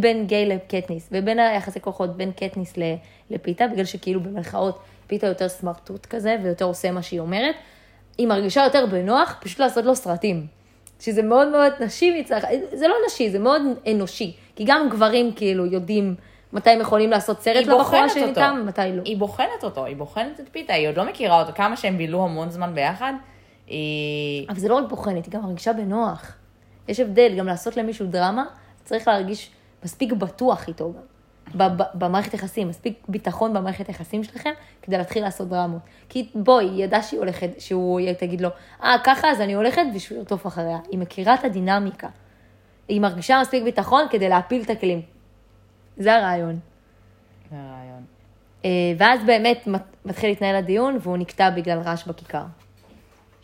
בין גיי לקטניס, ובין היחסי כוחות בין קטניס ל... לפיתה, בגלל שכאילו במרכאות פיתה יותר סמרטוט כזה, ויותר עושה מה שהיא אומרת, היא מרגישה יותר בנוח פשוט לעשות לו סרטים. שזה מאוד מאוד נשי מצד, זה לא נשי, זה מאוד אנושי. כי גם גברים כאילו יודעים מתי הם יכולים לעשות סרט לבחורה. איתם, מתי לא. היא בוחנת אותו, היא בוחנת את פיתה, היא עוד לא מכירה אותו, כמה שהם בילו המון זמן ביחד. היא... אבל זה לא רק בוחנת, היא גם מרגישה בנוח. יש הבדל, גם לעשות למישהו דרמה, צריך להרגיש מספיק בטוח איתו גם. ב- ב- במערכת יחסים, מספיק ביטחון במערכת יחסים שלכם, כדי להתחיל לעשות דרמות. כי בואי, היא ידעה שהיא הולכת, שהוא תגיד לו, אה, ככה, אז אני הולכת, ושהוא ירטוף אחריה. היא מכירה את הדינמיקה. היא מרגישה מספיק ביטחון כדי להפיל את הכלים. זה הרעיון. זה הרעיון. אה, ואז באמת מת- מתחיל להתנהל הדיון, והוא נקטע בגלל רעש בכיכר.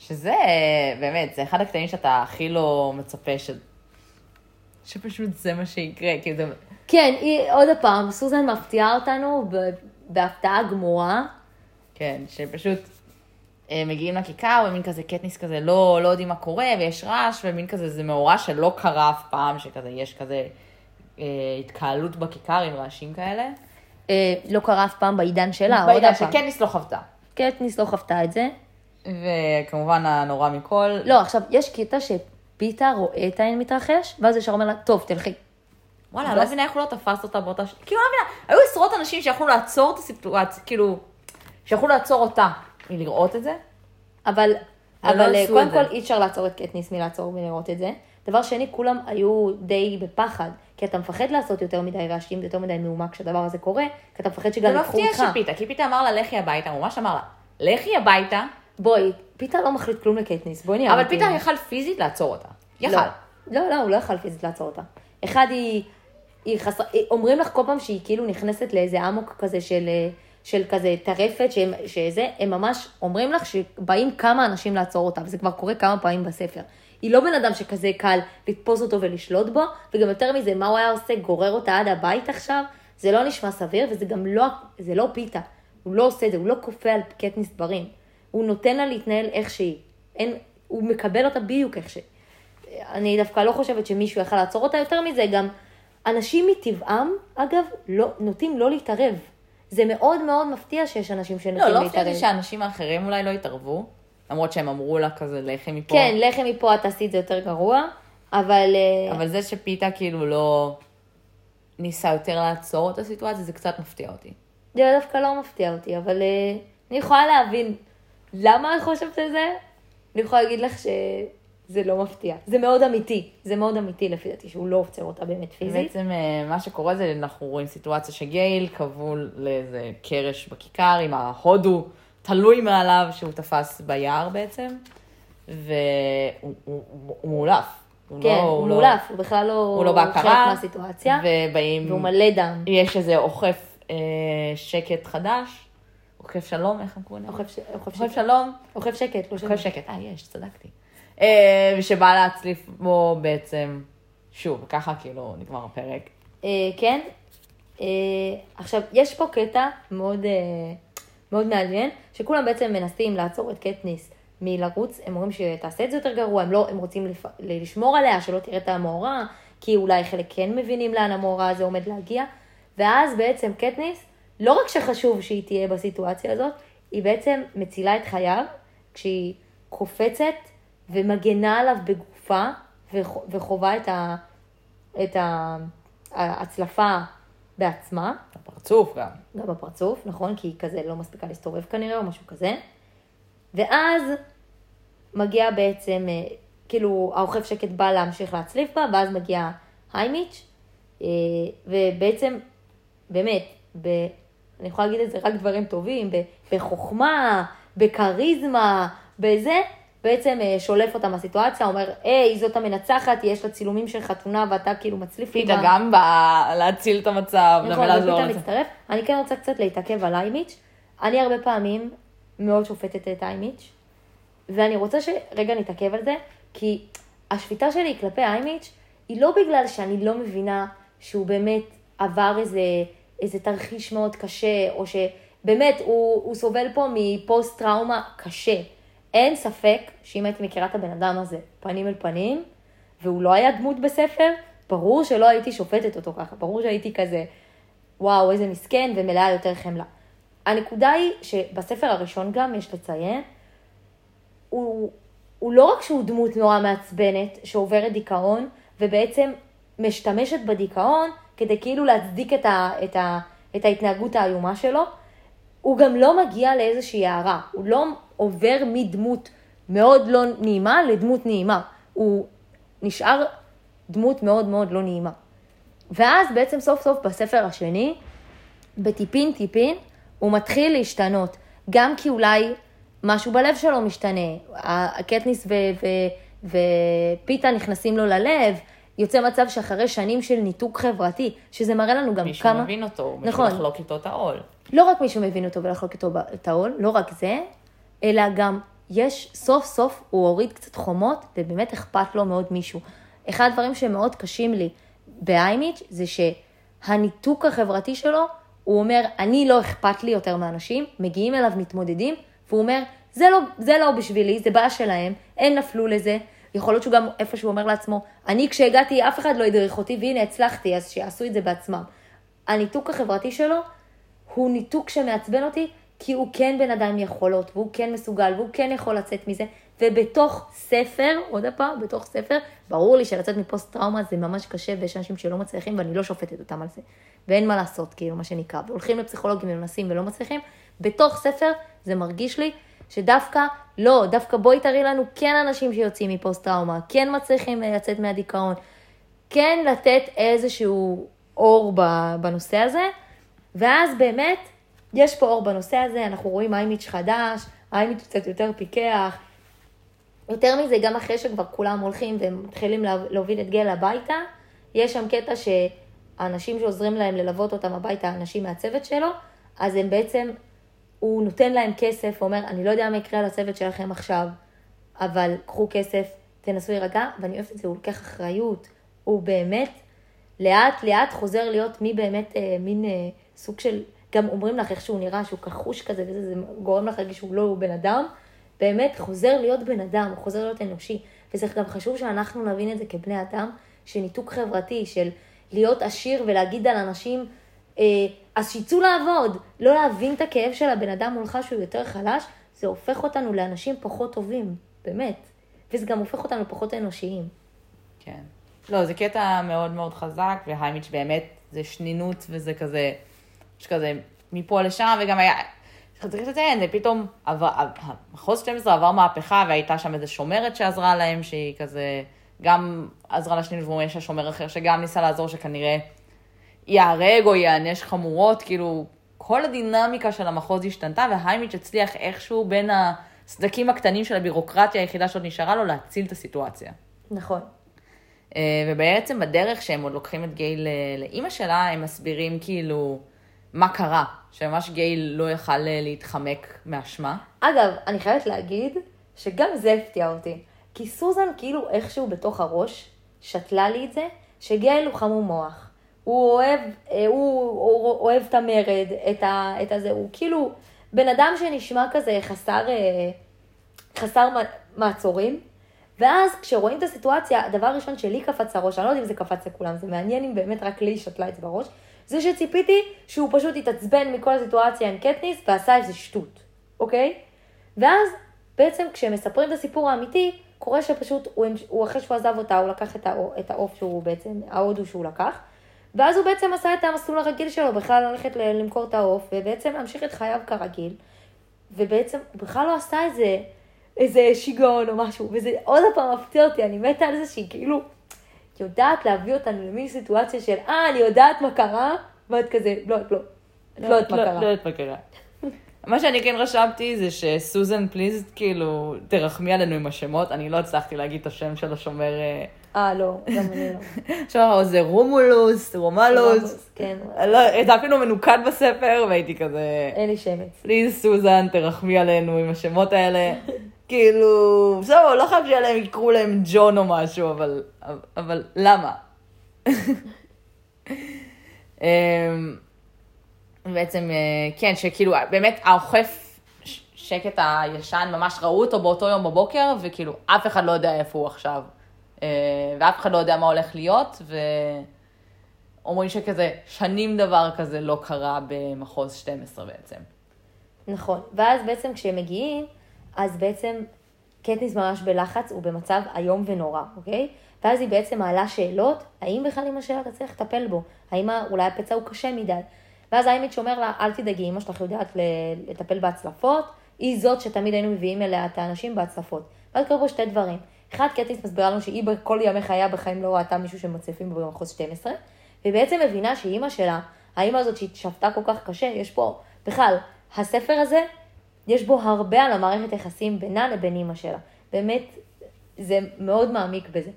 שזה, באמת, זה אחד הקטעים שאתה הכי לא מצפה ש... שפשוט זה מה שיקרה, כי זה... כן, היא, עוד פעם, סוזן מפתיעה אותנו בהפתעה גמורה. כן, שפשוט אה, מגיעים לכיכר, ומין כזה קטניס כזה, לא, לא יודעים מה קורה, ויש רעש, ומין כזה, זה מאורע שלא קרה אף פעם, שכזה, יש כזה אה, התקהלות בכיכר עם רעשים כאלה. אה, לא קרה אף פעם בעידן שלה, עוד בעידן פעם. שקטניס לא חוותה. קטניס לא חוותה את זה. וכמובן הנורא מכל, לא, עכשיו, יש קטע שפיתה רואה את העין מתרחש, ואז ישר אומר לה, טוב, תלכי. וואלה, לא מבינה איך הוא לא תפס אותה באותה ש... כאילו, לא מבינה, היו עשרות אנשים שיכולו לעצור את הסיטואציה, כאילו, שיכולו לעצור אותה מלראות את זה. אבל, אבל לא אה, קודם. כל אי אפשר לעצור את קטניס מלעצור ולראות את זה. דבר שני, כולם היו די בפחד, כי אתה מפחד לעשות יותר מדי רעשים, יותר מדי מהומה כשהדבר הזה קורה, כי אתה מפחד שגם זה ייקחו מפתיע אותך. שפיתה, כי פיתה אמר לה, לכי הביתה, הוא ממש אמר לה, לכי הביתה, בואי, פיתה לא מחליט כלום לקטניס, בואי נהיה אבל. פיתה יכל פיזית לעצור אותה. יכל. לא, לא, לא, הוא לא יכל פיזית לעצור אותה. אחד, היא, היא חסר, אומרים לך כל פעם שהיא כאילו נכנסת לאיזה אמוק כזה של, של כזה טרפת, שהם, שזה, הם ממש אומרים לך שבאים כמה אנשים לעצור אותה, וזה כבר קורה כמה פעמים בספר. היא לא בן אדם שכזה קל לתפוס אותו ולשלוט בו, וגם יותר מזה, מה הוא היה עושה? גורר אותה עד הבית עכשיו? זה לא נשמע סביר, וזה גם לא, זה לא פיתה. הוא לא עושה את זה, הוא לא כופה על קטניס דברים. הוא נותן לה להתנהל איך שהיא. אין, הוא מקבל אותה בדיוק איך שהיא. אני דווקא לא חושבת שמישהו יכל לעצור אותה. יותר מזה, גם אנשים מטבעם, אגב, לא, נוטים לא להתערב. זה מאוד מאוד מפתיע שיש אנשים שנוטים לא, להתערב. לא חשבתי שהאנשים האחרים אולי לא התערבו, למרות שהם אמרו לה כזה, לכי מפה. כן, לחם מפה את תעשי את זה יותר גרוע, אבל... אה, אבל זה שפיתה כאילו לא ניסה יותר לעצור את הסיטואציה, זה קצת מפתיע אותי. זה דווקא לא מפתיע אותי, אבל אה, אני יכולה להבין למה את חושבת על זה. אני יכולה להגיד לך שזה לא מפתיע. זה מאוד אמיתי, זה מאוד אמיתי לפי דעתי, שהוא לא עוצר אותה באמת פיזית. בעצם אה, מה שקורה זה, אנחנו רואים סיטואציה שגייל כבול לאיזה קרש בכיכר עם ההודו תלוי מעליו שהוא תפס ביער בעצם, והוא הוא, הוא, הוא מאולף. הוא כן, לא- הוא לא- מאולף, הוא בכלל לא הוא לא בהכרה, חלק מהסיטואציה, ובאים, והוא מלא דם. יש איזה אוכף אה, שקט חדש, אוכף שלום, איך הם קוראים? אוכף. שלום, אוכף שקט, לא אוכף שקט, אה, יש, צדקתי. אה, ושבא להצליף בו בעצם, שוב, ככה כאילו נגמר הפרק. אה, כן. אה, עכשיו, יש פה קטע מאוד, מאוד מעניין, שכולם בעצם מנסים לעצור את קטניס מלרוץ, הם אומרים שתעשה את זה יותר גרוע, הם, לא, הם רוצים לפ... לשמור עליה, שלא תראה את המאורע, כי אולי חלק כן מבינים לאן המאורע הזה עומד להגיע, ואז בעצם קטניס, לא רק שחשוב שהיא תהיה בסיטואציה הזאת, היא בעצם מצילה את חייו, כשהיא קופצת ומגנה עליו בגופה, וח- וחווה את, ה... את. ההצלפה בעצמה, הפרצוף גם. גם בפרצוף, נכון? כי היא כזה לא מספיקה להסתובב כנראה, או משהו כזה. ואז מגיע בעצם, אה, כאילו, האוכף שקט בא להמשיך להצליף בה, ואז מגיע היימיץ', אה, ובעצם, באמת, אני יכולה להגיד את זה רק דברים טובים, בחוכמה, בכריזמה, בזה, בעצם אה, שולף אותה מהסיטואציה, אומר, היי, זאת המנצחת, יש לה צילומים של חתונה ואתה כאילו מצליף לי פיתה בה." גם באה להציל את המצב, נכון, לעזור לזה. מצטרף. אני כן רוצה קצת להתעכב על איימיץ'. אני הרבה פעמים מאוד שופטת את איימיץ', ואני רוצה שרגע נתעכב על זה, כי השפיטה שלי כלפי איימיץ' היא לא בגלל שאני לא מבינה שהוא באמת עבר איזה, איזה תרחיש מאוד קשה, או שבאמת הוא, הוא סובל פה מפוסט טראומה קשה. אין ספק שאם הייתי מכירה את הבן אדם הזה פנים אל פנים, והוא לא היה דמות בספר, ברור שלא הייתי שופטת אותו ככה, ברור שהייתי כזה, וואו, איזה מסכן, ומלאה יותר חמלה. הנקודה היא שבספר הראשון גם, יש לציין, הוא, הוא לא רק שהוא דמות נורא מעצבנת, שעוברת דיכאון, ובעצם משתמשת בדיכאון כדי כאילו להצדיק את, ה, את, ה, את ההתנהגות האיומה שלו, הוא גם לא מגיע לאיזושהי הערה, הוא לא עובר מדמות מאוד לא נעימה לדמות נעימה, הוא נשאר דמות מאוד מאוד לא נעימה. ואז בעצם סוף סוף בספר השני, בטיפין טיפין, הוא מתחיל להשתנות. גם כי אולי משהו בלב שלו משתנה. הקטניס ו- ו- ופיתה נכנסים לו ללב, יוצא מצב שאחרי שנים של ניתוק חברתי, שזה מראה לנו גם מישהו כמה... מבין אותו, מישהו נכון. לחלוק איתו את העול. לא רק מישהו מבין אותו ולחלוק איתו את העול, לא רק זה, אלא גם יש, סוף סוף הוא הוריד קצת חומות, ובאמת אכפת לו מאוד מישהו. אחד הדברים שמאוד קשים לי באיימיץ' זה שהניתוק החברתי שלו, הוא אומר, אני לא אכפת לי יותר מאנשים, מגיעים אליו מתמודדים, והוא אומר, זה לא, זה לא בשבילי, זה בעיה שלהם, הם נפלו לזה. יכול להיות שהוא גם איפשהו אומר לעצמו, אני כשהגעתי אף אחד לא הדריך אותי, והנה הצלחתי, אז שיעשו את זה בעצמם. הניתוק החברתי שלו הוא ניתוק שמעצבן אותי, כי הוא כן בן אדם יכולות, והוא כן מסוגל, והוא כן יכול לצאת מזה, ובתוך ספר, עוד פעם, בתוך ספר, ברור לי שלצאת מפוסט טראומה זה ממש קשה, ויש אנשים שלא מצליחים, ואני לא שופטת אותם על זה. ואין מה לעשות, כאילו, מה שנקרא. והולכים לפסיכולוגים ומנסים ולא מצליחים, בתוך ספר זה מרגיש לי שדווקא, לא, דווקא בואי תראי לנו כן אנשים שיוצאים מפוסט טראומה, כן מצליחים אה, לצאת מהדיכאון, כן לתת איזשהו אור בנושא הזה, ואז באמת, יש פה אור בנושא הזה, אנחנו רואים איימיץ' חדש, איימיץ' קצת יותר פיקח. יותר מזה, גם אחרי שכבר כולם הולכים ומתחילים לה- להוביל את גל הביתה, יש שם קטע שהאנשים שעוזרים להם ללוות אותם הביתה, אנשים מהצוות שלו, אז הם בעצם, הוא נותן להם כסף, אומר, אני לא יודע מה יקרה לצוות שלכם עכשיו, אבל קחו כסף, תנסו להירגע, ואני אוהבת את זה, הוא לוקח אחריות, הוא באמת לאט לאט חוזר להיות מי באמת, אה, מין אה, סוג של, גם אומרים לך איך שהוא נראה, שהוא כחוש כזה, וזה זה גורם לך להרגיש שהוא לא בן אדם, באמת חוזר להיות בן אדם, הוא חוזר להיות אנושי. וזה גם חשוב שאנחנו נבין את זה כבני אדם, שניתוק חברתי, של להיות עשיר ולהגיד על אנשים, אז שיצאו לעבוד, לא להבין את הכאב של הבן אדם מולך שהוא יותר חלש, זה הופך אותנו לאנשים פחות טובים, באמת. וזה גם הופך אותנו פחות אנושיים. כן. לא, זה קטע מאוד מאוד חזק, והיימיץ' באמת זה שנינות וזה כזה, יש כזה מפה לשם, וגם היה, צריך לציין, זה פתאום, עבר, מחוז 12 עבר מהפכה, והייתה שם איזה שומרת שעזרה להם, שהיא כזה, גם עזרה לשנינות, ויש שומר אחר שגם ניסה לעזור, שכנראה ייהרג או ייענש חמורות, כאילו, כל הדינמיקה של המחוז השתנתה, והיימיץ' הצליח איכשהו בין הסדקים הקטנים של הבירוקרטיה היחידה שעוד נשארה לו, להציל את הסיטואציה. נכון. אה, ובעצם בדרך שהם עוד לוקחים את גייל לאימא שלה, הם מסבירים כאילו מה קרה, שממש גייל לא יכל אה, להתחמק מאשמה. אגב, אני חייבת להגיד שגם זה הפתיע אותי. כי סוזן כאילו איכשהו בתוך הראש שתלה לי את זה, שגייל הוא חמום מוח. הוא אוהב, אה, הוא, הוא אוהב את המרד, את, ה, את הזה, הוא כאילו בן אדם שנשמע כזה חסר, חסר מעצורים. ואז כשרואים את הסיטואציה, הדבר הראשון שלי קפץ לראש, אני לא יודעת אם זה קפץ לכולם, זה מעניין אם באמת רק לי שתלה את זה בראש, זה שציפיתי שהוא פשוט התעצבן מכל הסיטואציה עם קטניס ועשה איזה שטות, אוקיי? ואז בעצם כשהם מספרים את הסיפור האמיתי, קורה שפשוט הוא, הוא אחרי שהוא עזב אותה, הוא לקח את העוף שהוא בעצם, ההודו שהוא לקח, ואז הוא בעצם עשה את המסלול הרגיל שלו, בכלל ללכת למכור את העוף, ובעצם להמשיך את חייו כרגיל, ובעצם הוא בכלל לא עשה את זה. איזה שיגעון או משהו, וזה עוד פעם מפתיע אותי, אני מתה על זה שהיא כאילו יודעת להביא אותנו למין סיטואציה של, אה, אני יודעת מה קרה, ואת כזה, לא, לא, את לא יודעת מה קרה. לא יודעת מה קרה. מה שאני כן רשמתי זה שסוזן פליז, כאילו, תרחמי עלינו עם השמות, אני לא הצלחתי להגיד את השם של השומר. אה, לא, גם אני לא. עכשיו, זה רומולוס, רומלוס. כן. לא, זה אפילו מנוקד בספר, והייתי כזה... אין לי שמץ. פליז, סוזן, תרחמי עלינו עם השמות האלה. כאילו, בסדר, לא חייב שיהיה להם, יקראו להם ג'ון או משהו, אבל, אבל למה? אמ, בעצם, אה, כן, שכאילו, באמת, האוכף שקט הישן, ממש ראו אותו באותו יום בבוקר, וכאילו, אף אחד לא יודע איפה הוא עכשיו. אה, ואף אחד לא יודע מה הולך להיות, ואומרים שכזה, שנים דבר כזה לא קרה במחוז 12 בעצם. נכון, ואז בעצם כשהם מגיעים, אז בעצם קטניס ממש בלחץ, הוא במצב איום ונורא, אוקיי? ואז היא בעצם מעלה שאלות, האם בכלל אמא שלה תצליח לטפל בו? האם אולי הפצע הוא קשה מדי? ואז האימיץ' אומר לה, אל תדאגי, אמא שלך יודעת לטפל בהצלפות, היא זאת שתמיד היינו מביאים אליה את האנשים בהצלפות. ואז קרו פה שתי דברים. אחד, קטיס מסבירה לנו שהיא בכל ימי חייה בחיים לא ראתה מישהו שמצליפים בו במחוז 12, והיא בעצם מבינה שאימא שלה, האימא הזאת שהיא שבתה כל כך קשה, יש פה, בכלל, הספר הזה יש בו הרבה על המערכת יחסים בינה לבין אימא שלה. באמת, זה מאוד מעמיק בזה.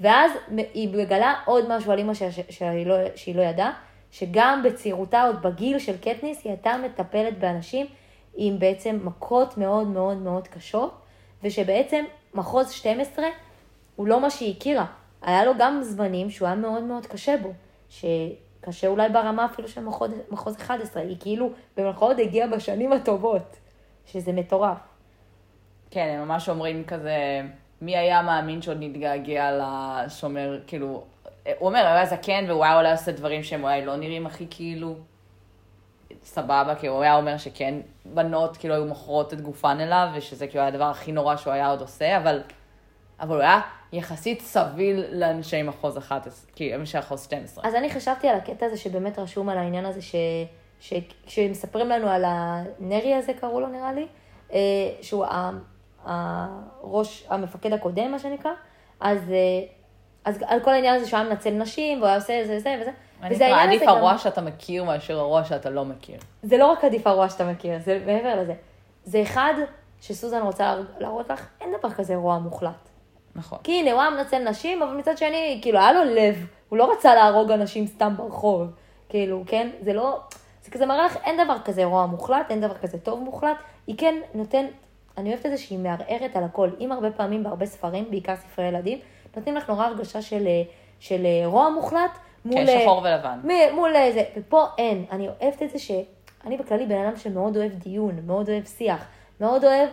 ואז היא מגלה עוד משהו על אימא שלה שהיא לא, שהיא לא ידעה, שגם בצעירותה, עוד בגיל של קטניס, היא הייתה מטפלת באנשים עם בעצם מכות מאוד מאוד מאוד קשות, ושבעצם מחוז 12 הוא לא מה שהיא הכירה. היה לו גם זמנים שהוא היה מאוד מאוד קשה בו, שקשה אולי ברמה אפילו של מחוז, מחוז 11, היא כאילו במחוז הגיעה בשנים הטובות. שזה מטורף. כן, הם ממש אומרים כזה, מי היה מאמין שעוד נתגעגע לשומר, כאילו, הוא אומר, הוא היה זקן והוא היה אולי עושה דברים שהם אולי לא נראים הכי כאילו סבבה, כי הוא היה אומר שכן, בנות כאילו היו מוכרות את גופן אליו, ושזה כאילו היה הדבר הכי נורא שהוא היה עוד עושה, אבל, אבל הוא היה יחסית סביל לאנשי מחוז 11, כאילו, אנשי מחוז 12. אז אני חשבתי על הקטע הזה שבאמת רשום על העניין הזה ש... כשמספרים לנו על הנרי הזה, קראו לו נראה לי, אה, שהוא הראש, המפקד הקודם, מה שנקרא, אז, אה, אז על כל העניין הזה שהוא היה מנצל נשים, והוא היה עושה זה וזה וזה. וזה העניין עדיף הרוע גם... שאתה מכיר מאשר הרוע שאתה לא מכיר. זה לא רק עדיף הרוע שאתה מכיר, זה מעבר לזה. זה אחד שסוזן רוצה להראות לך, אין דבר כזה רוע מוחלט. נכון. כי הנה, הוא היה מנצל נשים, אבל מצד שני, כאילו, היה לו לב, הוא לא רצה להרוג אנשים סתם ברחוב. כאילו, כן? זה לא... זה כזה מראה לך, אין דבר כזה רוע מוחלט, אין דבר כזה טוב מוחלט. היא כן נותן, אני אוהבת את זה שהיא מערערת על הכל. אם הרבה פעמים בהרבה ספרים, בעיקר ספרי ילדים, נותנים לך נורא הרגשה של, של רוע מוחלט, מול... כן, שחור ולבן. מ- מול איזה, ופה אין. אני אוהבת את זה שאני בכללי בן אדם שמאוד אוהב דיון, מאוד אוהב שיח, מאוד אוהב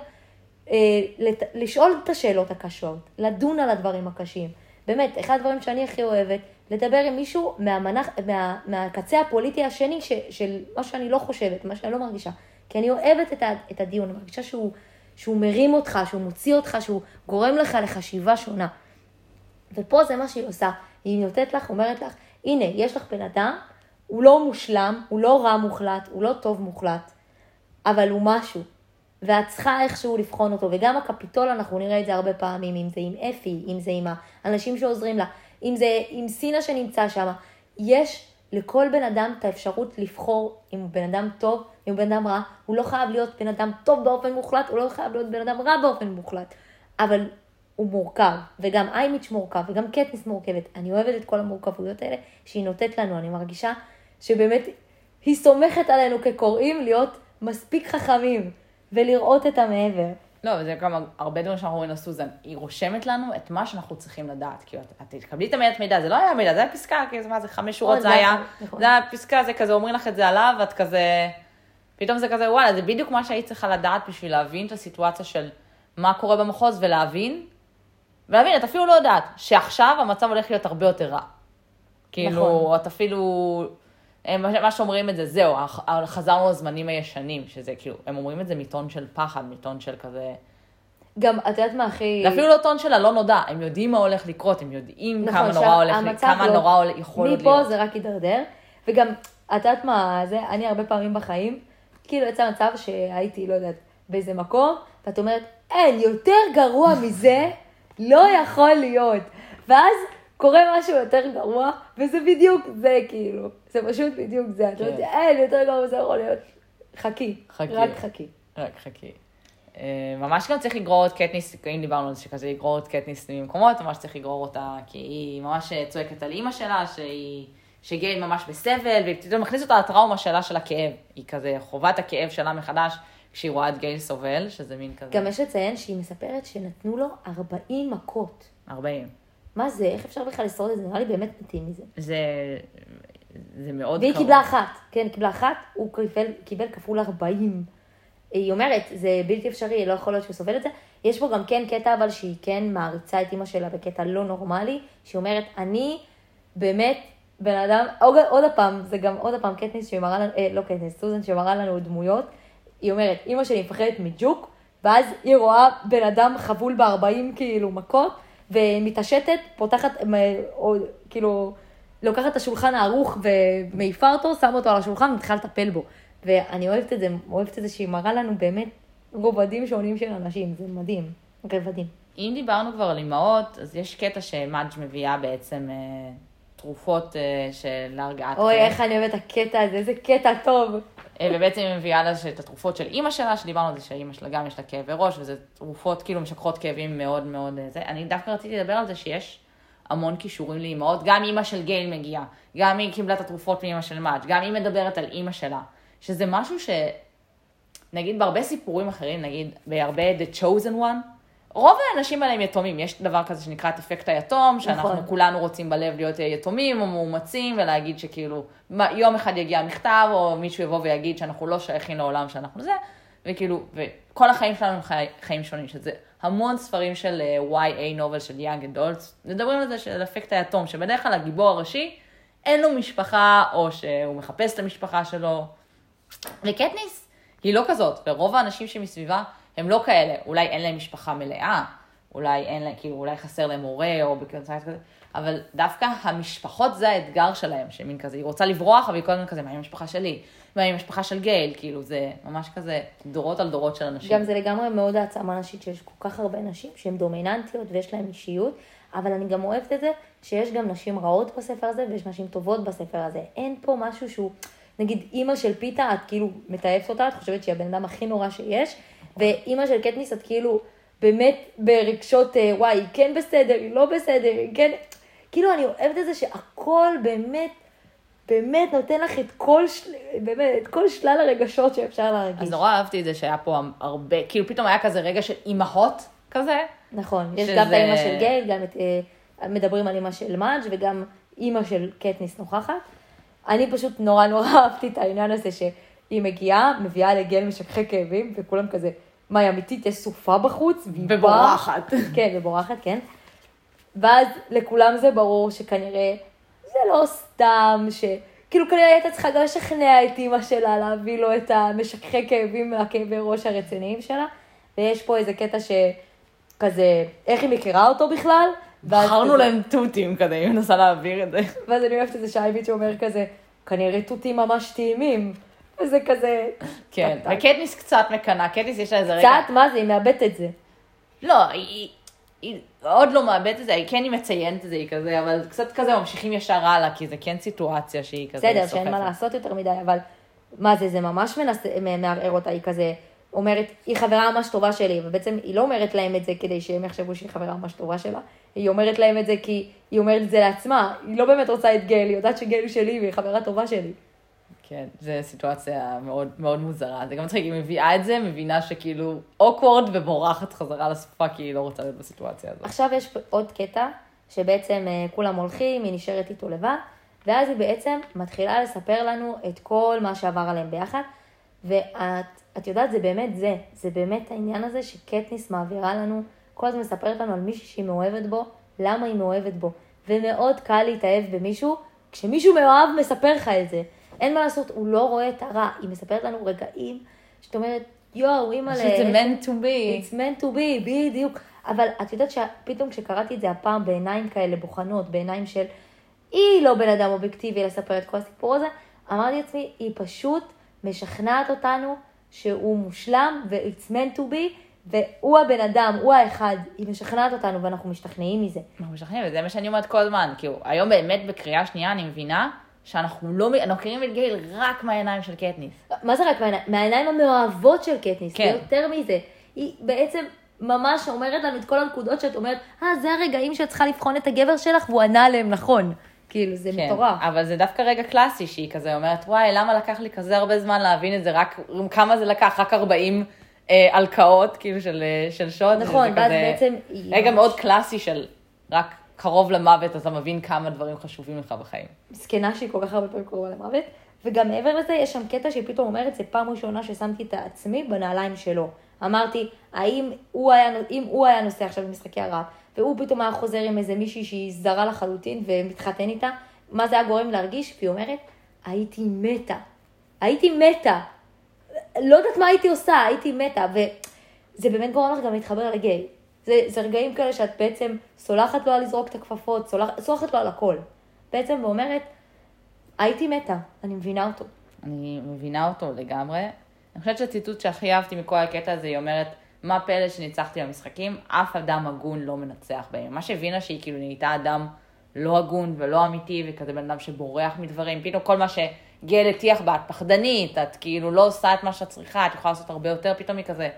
אה, לת... לשאול את השאלות הקשות, לדון על הדברים הקשים. באמת, אחד הדברים שאני הכי אוהבת, לדבר עם מישהו מהמנח, מה, מהקצה הפוליטי השני ש, של מה שאני לא חושבת, מה שאני לא מרגישה. כי אני אוהבת את, ה, את הדיון, אני מרגישה שהוא, שהוא מרים אותך, שהוא מוציא אותך, שהוא גורם לך לחשיבה שונה. ופה זה מה שהיא עושה. היא נותנת לך, אומרת לך, הנה, יש לך בן אדם, הוא לא מושלם, הוא לא רע מוחלט, הוא לא טוב מוחלט, אבל הוא משהו. ואת צריכה איכשהו לבחון אותו, וגם הקפיטול, אנחנו נראה את זה הרבה פעמים, אם זה עם אפי, אם זה עם האנשים שעוזרים לה, אם זה עם סינה שנמצא שם. יש לכל בן אדם את האפשרות לבחור אם הוא בן אדם טוב, אם הוא בן אדם רע. הוא לא חייב להיות בן אדם טוב באופן מוחלט, הוא לא חייב להיות בן אדם רע באופן מוחלט. אבל הוא מורכב, וגם איימיץ' מורכב, וגם קטניס מורכבת. אני אוהבת את כל המורכבויות האלה שהיא נותנת לנו, אני מרגישה שבאמת היא סומכת עלינו כקוראים להיות מספיק חכמים, ולראות את המעבר. לא, וזה גם הרבה דברים שאנחנו רואים לסוזן. היא רושמת לנו את מה שאנחנו צריכים לדעת. כאילו, את תקבלי את המידע מידע, זה לא היה מידע, זה היה פסקה, כאילו, מה זה, חמש שורות נכון, זה זה היה. נכון, נכון. זה היה פסקה, זה כזה, אומרים לך את זה עליו, ואת כזה... פתאום זה כזה, וואלה, זה בדיוק מה שהיית צריכה לדעת בשביל להבין את הסיטואציה של מה קורה במחוז, ולהבין, ולהבין, את אפילו לא יודעת, שעכשיו המצב הולך להיות הרבה יותר רע. כאילו, נכון. את אפילו... הם, מה שאומרים את זה, זהו, חזרנו לזמנים הישנים, שזה כאילו, הם אומרים את זה מטון של פחד, מטון של כזה... גם, את יודעת מה הכי... זה אפילו לא טון של הלא נודע, הם יודעים מה הולך לקרות, הם יודעים נכון, כמה נורא הולך, שהמצב כמה לא- נורא יכול עוד מפה להיות. זה רק יידרדר, וגם, את יודעת מה, זה, אני הרבה פעמים בחיים, כאילו יצא מצב שהייתי, לא יודעת, באיזה מקום, ואת אומרת, אין, יותר גרוע מזה לא יכול להיות. ואז קורה משהו יותר גרוע, וזה בדיוק זה, כאילו, זה פשוט בדיוק זה. את אומרת, כן. אין, יותר גרוע מזה יכול להיות. חכי, חכי. רק חכי. רק חכי. אה, ממש גם צריך לגרור את קטניס, אם דיברנו על זה שכזה לגרור את קטניס ממקומות, ממש צריך לגרור אותה, כי היא ממש צועקת על אימא שלה, שהיא, שגייל ממש בסבל, ופתאום מכניס אותה לטראומה שלה של הכאב. היא כזה חווה את הכאב שלה מחדש, כשהיא רואה את גייל סובל, שזה מין כזה... גם יש לציין שהיא מספרת שנתנו לו 40 מכות. 40. מה זה? איך אפשר בכלל לשרוד את זה? נראה לי באמת מתים מזה. זה, זה מאוד והיא קרוב. קיבלה אחת, כן, קיבלה אחת, הוא קיבל, קיבל כפול 40. היא אומרת, זה בלתי אפשרי, לא יכול להיות שהוא סובל את זה. יש פה גם כן קטע, אבל שהיא כן מעריצה את אימא שלה בקטע לא נורמלי, שהיא אומרת, אני באמת בן אדם, עוד, עוד פעם, זה גם עוד פעם קטניס שמראה לנו, אה, לא קטניס, סוזן שמראה לנו דמויות. היא אומרת, אימא שלי מפחדת מג'וק, ואז היא רואה בן אדם חבול ב-40 כאילו מכות, ומתעשתת, פותחת, או, כאילו, לוקחת את השולחן הערוך ומעיפה אותו, שמה אותו על השולחן ומתחילה לטפל בו. ואני אוהבת את זה, אוהבת את זה שהיא מראה לנו באמת רובדים שונים של אנשים, זה מדהים, רבדים. אם דיברנו כבר על אימהות, אז יש קטע שמאג' מביאה בעצם אה, תרופות אה, של להרגעת אוי. איך אני אוהבת הקטע הזה, איזה קטע טוב. אה, ובעצם היא מביאה לה את התרופות של אימא שלה, שדיברנו על זה שאימא שלה גם יש לה כאבי ראש, וזה תרופות כאילו משככות כאבים מאוד מאוד אה, זה. אני דווקא רציתי לדבר על זה שיש המון כישורים לאימהות, גם אימא של גייל מגיעה, גם היא קיבלה את התרופות מאימא של מאג', גם היא מדברת על אימא שלה, שזה משהו ש... נגיד בהרבה סיפורים אחרים, נגיד בהרבה The Chosen One, רוב האנשים האלה הם יתומים, יש דבר כזה שנקרא את אפקט היתום, שאנחנו נכון. כולנו רוצים בלב להיות יתומים או מאומצים, ולהגיד שכאילו, יום אחד יגיע מכתב, או מישהו יבוא ויגיד שאנחנו לא שייכים לעולם שאנחנו זה, וכאילו, וכל החיים שלנו הם חי, חיים שונים, שזה המון ספרים של אה, YA נובל של Young Adults, מדברים על זה של אפקט היתום, שבדרך כלל הגיבור הראשי, אין לו משפחה, או שהוא מחפש את המשפחה שלו, וקטניס היא לא כזאת, ורוב האנשים שמסביבה הם לא כאלה, אולי אין להם משפחה מלאה, אולי אין להם, כאילו, אולי חסר להם הורה או בקונצנט כזה, אבל דווקא המשפחות זה האתגר שלהם, שמין כזה, היא רוצה לברוח, אבל היא קודם כזה, מה עם המשפחה שלי? מה עם המשפחה של גייל? כאילו, זה ממש כזה דורות על דורות של אנשים. גם זה לגמרי מאוד העצמה נשית שיש כל כך הרבה נשים שהן דומיננטיות ויש להן אישיות, אבל אני גם אוהבת את זה שיש גם נשים רעות בספר הזה ויש נשים טובות בספר הזה. אין פה משהו שהוא, נגיד אימא של פיתה, את כאילו מתעבת אותה, את חושבת שהיא הבן אדם הכי נורא שיש, ואימא של קטניס את כאילו באמת ברגשות, אה, וואי, היא כן בסדר, היא לא בסדר, היא כן... כאילו אני אוהבת את זה שהכל באמת, באמת נותן לך את כל, של... באמת, את כל שלל הרגשות שאפשר להרגיש. אז נורא אהבתי את זה שהיה פה הרבה, כאילו פתאום היה כזה רגע של אימהות כזה, נכון, יש שזה- גם את האימא של גייל, גם את, אה, מדברים על אימא של מאג' וגם אימא של קטניס נוכחת. אני פשוט נורא נורא אהבתי את העניין הזה שהיא מגיעה, מביאה לגל משככי כאבים, וכולם כזה, מה, היא אמיתית, יש סופה בחוץ? ובורחת. כן, ובורחת, כן. ואז לכולם זה ברור שכנראה זה לא סתם, ש... כאילו כנראה היא הייתה צריכה גם לשכנע את אימא שלה להביא לו את המשככי כאבים מהכאבי ראש הרציניים שלה, ויש פה איזה קטע שכזה, איך היא מכירה אותו בכלל? בחרנו כזה- להם תותים כזה, היא מנסה להעביר את זה. ואז אני אוהבת את זה שהאייביץ' אומר כזה, כנראה תותים ממש טעימים. וזה כזה... כן. וקטניס קצת מקנאה, קטניס יש לה איזה רגע... קצת, מה זה, היא מאבדת את זה. לא, היא, עוד לא מאבדת את זה, היא כן היא מציינת את זה, היא כזה, אבל קצת כזה ממשיכים ישר הלאה, כי זה כן סיטואציה שהיא כזה בסדר, שאין מה לעשות יותר מדי, אבל מה זה, זה ממש מנסה, מערער אותה, היא כזה אומרת, היא חברה ממש טובה שלי, ובעצם היא לא אומרת להם את זה כדי שהם יחשבו שהיא חברה ממש טובה שלה, היא אומרת להם את זה כי היא אומרת את זה לעצמה, היא לא באמת רוצה את גל, היא יודעת שגל הוא שלי והיא חברה טובה שלי. כן, זו סיטואציה מאוד, מאוד מוזרה. זה גם מצחיק, היא מביאה את זה, מבינה שכאילו אוקוורד ובורחת חזרה לסופה, כי היא לא רוצה להיות בסיטואציה הזאת. עכשיו יש עוד קטע, שבעצם אה, כולם הולכים, היא נשארת איתו לבד, ואז היא בעצם מתחילה לספר לנו את כל מה שעבר עליהם ביחד, ואת את יודעת, זה באמת זה, זה באמת העניין הזה שקטניס מעבירה לנו, כל הזמן מספרת לנו על מישהי שהיא מאוהבת בו, למה היא מאוהבת בו, ומאוד קל להתאהב במישהו, כשמישהו מאוהב מספר לך את זה. אין מה לעשות, הוא לא רואה את הרע, היא מספרת לנו רגעים, שאת אומרת, יואו, אימא שזה meant to be. It's meant to be, בדיוק. אבל את יודעת שפתאום כשקראתי את זה הפעם בעיניים כאלה בוחנות, בעיניים של היא לא בן אדם אובייקטיבי לספר את כל הסיפור הזה, אמרתי לעצמי, היא פשוט משכנעת אותנו שהוא מושלם ו-it's meant to be, והוא הבן אדם, הוא האחד, היא משכנעת אותנו ואנחנו משתכנעים מזה. אנחנו משכנעים, וזה מה שאני אומרת כל הזמן. כאילו, היום באמת בקריאה שנייה אני מבינה שאנחנו לא, אנחנו מכירים את גייל רק מהעיניים של קטניס. מה זה רק מהעיניים? מהעיניים המאוהבות של קטניס, כן. יותר מזה. היא בעצם ממש אומרת לנו את כל הנקודות שאת אומרת, אה, זה הרגעים שאת צריכה לבחון את הגבר שלך, והוא ענה עליהם נכון. כאילו, זה כן, מטורף. אבל זה דווקא רגע קלאסי, שהיא כזה אומרת, וואי, למה לקח לי כזה הרבה זמן להבין את זה, רק, כמה זה לקח? רק 40 אה, הלקאות, כאילו, של, אה, של שוד. נכון, ואז כזה בעצם רגע ממש- מאוד קלאסי של רק קרוב למוות, אז אתה מבין כמה דברים חשובים לך בחיים. זקנה שהיא כל כך הרבה פעמים קרובה למוות. וגם מעבר לזה, יש שם קטע שהיא פתאום אומרת, זה פעם ראשונה ששמתי את עצמי בנעליים שלו. אמרתי, האם הוא היה, אם הוא היה נוסע עכשיו במשחקי הרעב, והוא פתאום היה חוזר עם איזה מישהי שהיא זרה לחלוטין ומתחתן איתה, מה זה היה גורם להרגיש? והיא אומרת, הייתי מתה. הייתי מתה. לא יודעת מה הייתי עושה, הייתי מתה. וזה באמת גורם לך גם להתחבר לגיי. זה, זה רגעים כאלה שאת בעצם סולחת לו על לזרוק את הכפפות, סולח, סולחת לו על הכל. בעצם ואומרת, הייתי מתה, אני מבינה אותו. אני מבינה אותו לגמרי. אני חושבת שהציטוט שהכי אהבתי מכל הקטע הזה, היא אומרת, מה פלא שניצחתי במשחקים, אף אדם הגון לא מנצח בהם. מה שהבינה שהיא כאילו נהייתה אדם לא הגון ולא אמיתי, וכזה בן אדם שבורח מדברים. פתאום כל מה שגל הטיח בה, את פחדנית, את כאילו לא עושה את מה שאת צריכה, את יכולה לעשות הרבה יותר, פתאום היא כזה,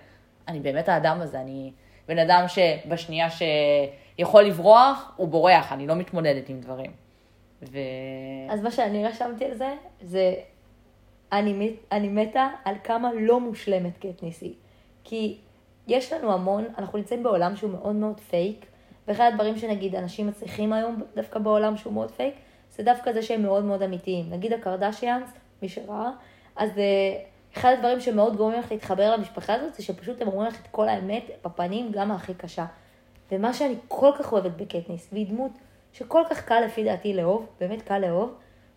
אני באמת האדם הזה, אני בן אדם שבשנייה שיכול לברוח, הוא בורח, אני לא מתמודדת עם דברים. ו... אז מה שאני רשמתי על זה, זה אני, אני מתה על כמה לא מושלמת קטניס היא. כי יש לנו המון, אנחנו נמצאים בעולם שהוא מאוד מאוד פייק, ואחד הדברים שנגיד אנשים מצליחים היום דווקא בעולם שהוא מאוד פייק, זה דווקא זה שהם מאוד מאוד אמיתיים. נגיד הקרדשיאנס, מי שראה, אז אה, אחד הדברים שמאוד גורמים לך להתחבר למשפחה הזאת, זה שפשוט הם אומרים לך את כל האמת בפנים, גם הכי קשה. ומה שאני כל כך אוהבת בקטניס, והיא דמות שכל כך קל לפי דעתי לאהוב, באמת קל לאהוב,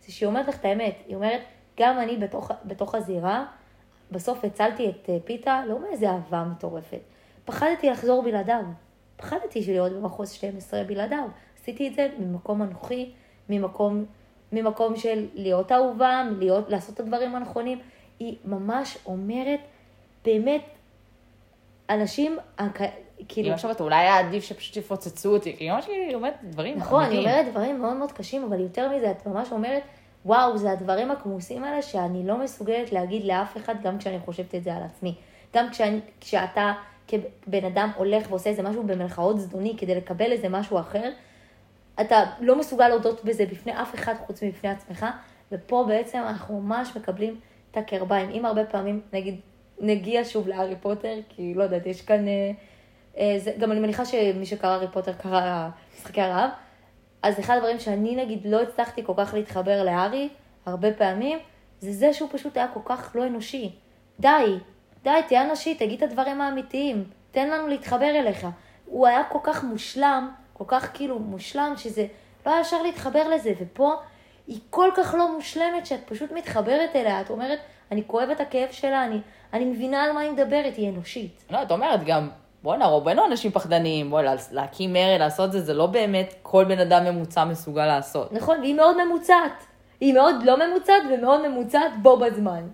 זה שהיא אומרת לך את האמת. היא אומרת, גם אני בתוך, בתוך הזירה, בסוף הצלתי את אה, פיתה, לא מאיזה אהבה מטורפת. פחדתי לחזור בלעדיו. פחדתי להיות במחוז 12 בלעדיו. עשיתי את זה ממקום אנוכי, ממקום, ממקום של להיות אהובה, להיות, לעשות את הדברים הנכונים. היא ממש אומרת, באמת, אנשים, כאילו... כאילו, עכשיו אתה אולי היה עדיף שפשוט יפוצצו אותי, כי אמא שלי אומרת דברים נכון, אני. אומרת דברים מאוד מאוד קשים, אבל יותר מזה, את ממש אומרת, וואו, זה הדברים הכמוסים האלה שאני לא מסוגלת להגיד לאף אחד, גם כשאני חושבת את זה על עצמי. גם כשאני, כשאתה כבן אדם הולך ועושה איזה משהו במרכאות זדוני כדי לקבל איזה משהו אחר, אתה לא מסוגל להודות בזה בפני אף אחד חוץ מבפני עצמך, ופה בעצם אנחנו ממש מקבלים את הקרביים. אם הרבה פעמים, נגיד, נגיע שוב להארי פוטר, כי לא יודעת, יש כאן... אה, אה, זה, גם אני מניחה שמי שקרא הארי פוטר קרא משחקי הרעב, אז אחד הדברים שאני נגיד לא הצלחתי כל כך להתחבר להארי, הרבה פעמים, זה זה שהוא פשוט היה כל כך לא אנושי. די, די, תהיה אנושי, תגיד את הדברים האמיתיים, תן לנו להתחבר אליך. הוא היה כל כך מושלם, כל כך כאילו מושלם, שזה לא היה אפשר להתחבר לזה, ופה היא כל כך לא מושלמת שאת פשוט מתחברת אליה, את אומרת, אני כואבת את הכאב שלה, אני, אני מבינה על מה היא מדברת, היא אנושית. לא, את אומרת גם, בואנה, רובנו אנשים פחדנים, בואנה, להקים מרד, לעשות זה, זה לא באמת כל בן אדם ממוצע מסוגל לעשות. נכון, והיא מאוד ממוצעת. היא מאוד לא ממוצעת ומאוד ממוצעת בו בזמן.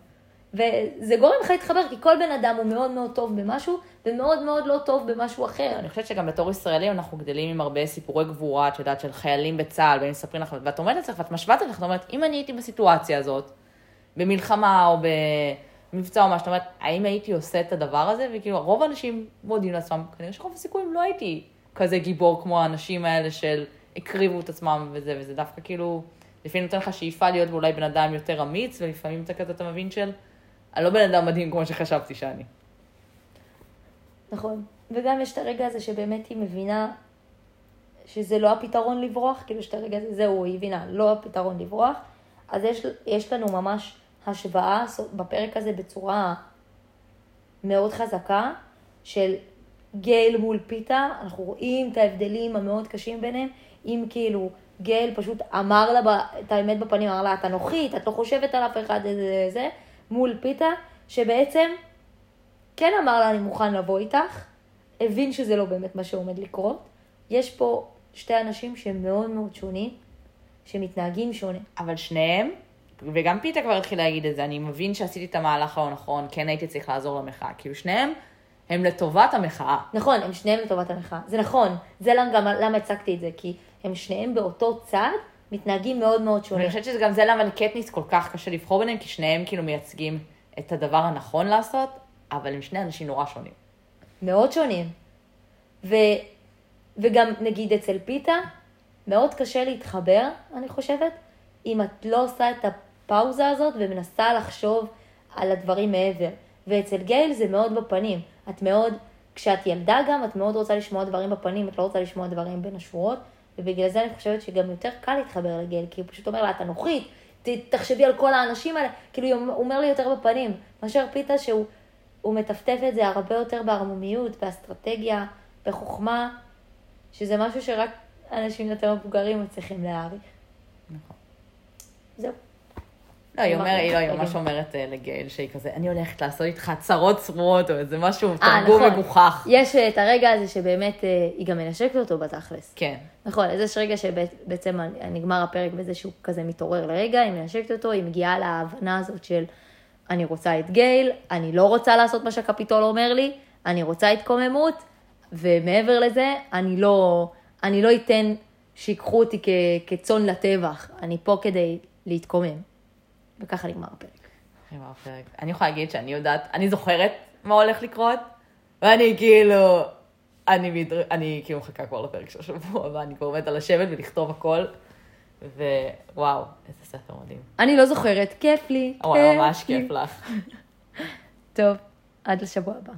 וזה גורם לך להתחבר, כי כל בן אדם הוא מאוד מאוד טוב במשהו, ומאוד מאוד לא טוב במשהו אחר. אני חושבת שגם בתור ישראלים אנחנו גדלים עם הרבה סיפורי גבורה, את יודעת, של חיילים בצה"ל, והם מספרים לך, ואת עומדת אצלך ואת משווה את עצמך, את אומרת, אם אני הייתי בסיטואציה הזאת, במלחמה או במבצע או מה, זאת אומרת, האם הייתי עושה את הדבר הזה? וכאילו, רוב האנשים מודים לעצמם, כנראה שרוב הסיכויים לא הייתי כזה גיבור כמו האנשים האלה של הקריבו את עצמם וזה, וזה דווקא כאילו, לפעמים נותן לך שאיפה להיות אולי בן אדם יותר אמיץ, ולפעמים אתה כזה, אתה מבין של, אני לא בן אדם מדהים כמו שחשבתי שאני. נכון. וגם יש את הרגע הזה שבאמת היא מבינה שזה לא הפתרון לברוח, כאילו שאת הרגע הזה, זהו, היא הבינה, לא הפתרון לברוח. אז יש, יש לנו ממש השוואה בפרק הזה בצורה מאוד חזקה של גייל מול פיתה, אנחנו רואים את ההבדלים המאוד קשים ביניהם, אם כאילו גייל פשוט אמר לה את האמת בפנים, אמר לה, את אנוכית, את לא חושבת על אף אחד, זה, זה, זה, מול פיתה, שבעצם כן אמר לה, אני מוכן לבוא איתך, הבין שזה לא באמת מה שעומד לקרות. יש פה שתי אנשים שהם מאוד מאוד שונים, שמתנהגים שונה. אבל שניהם, וגם פיתה כבר התחיל להגיד את זה, אני מבין שעשיתי את המהלך הלא נכון, כן הייתי צריך לעזור למחאה. כאילו שניהם הם לטובת המחאה. נכון, הם שניהם לטובת המחאה. זה נכון, זה גם למה הצגתי את זה, כי הם שניהם באותו צד, מתנהגים מאוד מאוד שונה. ואני חושבת שזה גם זה למה לקטניס כל כך קשה לבחור ביניהם, כי שניהם כאילו מייצגים את הדבר הנכון לעשות, אבל הם שני אנשים נורא שונים. מאוד שונים. ו, וגם נגיד אצל פיתה, מאוד קשה להתחבר, אני חושבת, אם את לא עושה את הפאוזה הזאת ומנסה לחשוב על הדברים מעבר. ואצל גייל זה מאוד בפנים. את מאוד, כשאת ילדה גם, את מאוד רוצה לשמוע דברים בפנים, את לא רוצה לשמוע דברים בין השורות. ובגלל זה אני חושבת שגם יותר קל להתחבר לגל, כי הוא פשוט אומר לה, את אנוכית, תחשבי על כל האנשים האלה, כאילו הוא אומר לי יותר בפנים, מאשר פיתה שהוא מטפטף את זה הרבה יותר בערמומיות, באסטרטגיה, בחוכמה, שזה משהו שרק אנשים יותר מבוגרים מצליחים להעריך. נכון. זהו. לא, היא אומרת, היא לא, היא ממש אומרת אה, לגייל שהיא כזה, אני הולכת לעשות איתך צרות צרורות, או איזה משהו, אה, תרגום נכון. מגוחך. יש אה, את הרגע הזה שבאמת היא גם מנשקת אותו בתכלס. כן. נכון, אז יש רגע שבעצם נגמר הפרק בזה שהוא כזה מתעורר לרגע, היא מנשקת אותו, היא מגיעה להבנה הזאת של אני רוצה את גייל, אני לא רוצה לעשות מה שהקפיטול אומר לי, אני רוצה התקוממות, ומעבר לזה, אני לא, אני לא אתן שיקחו אותי כצאן לטבח, אני פה כדי להתקומם. וככה נגמר הפרק. נגמר הפרק. אני יכולה להגיד שאני יודעת, אני זוכרת מה הולך לקרות, ואני כאילו, אני, מדר... אני כאילו מחכה כבר לפרק של השבוע הבא, אני כבר עומדת על לשבת ולכתוב הכל, ווואו, איזה ספר מדהים. אני לא זוכרת, כיף לי, וואי, ממש כיף לך. טוב, עד לשבוע הבא.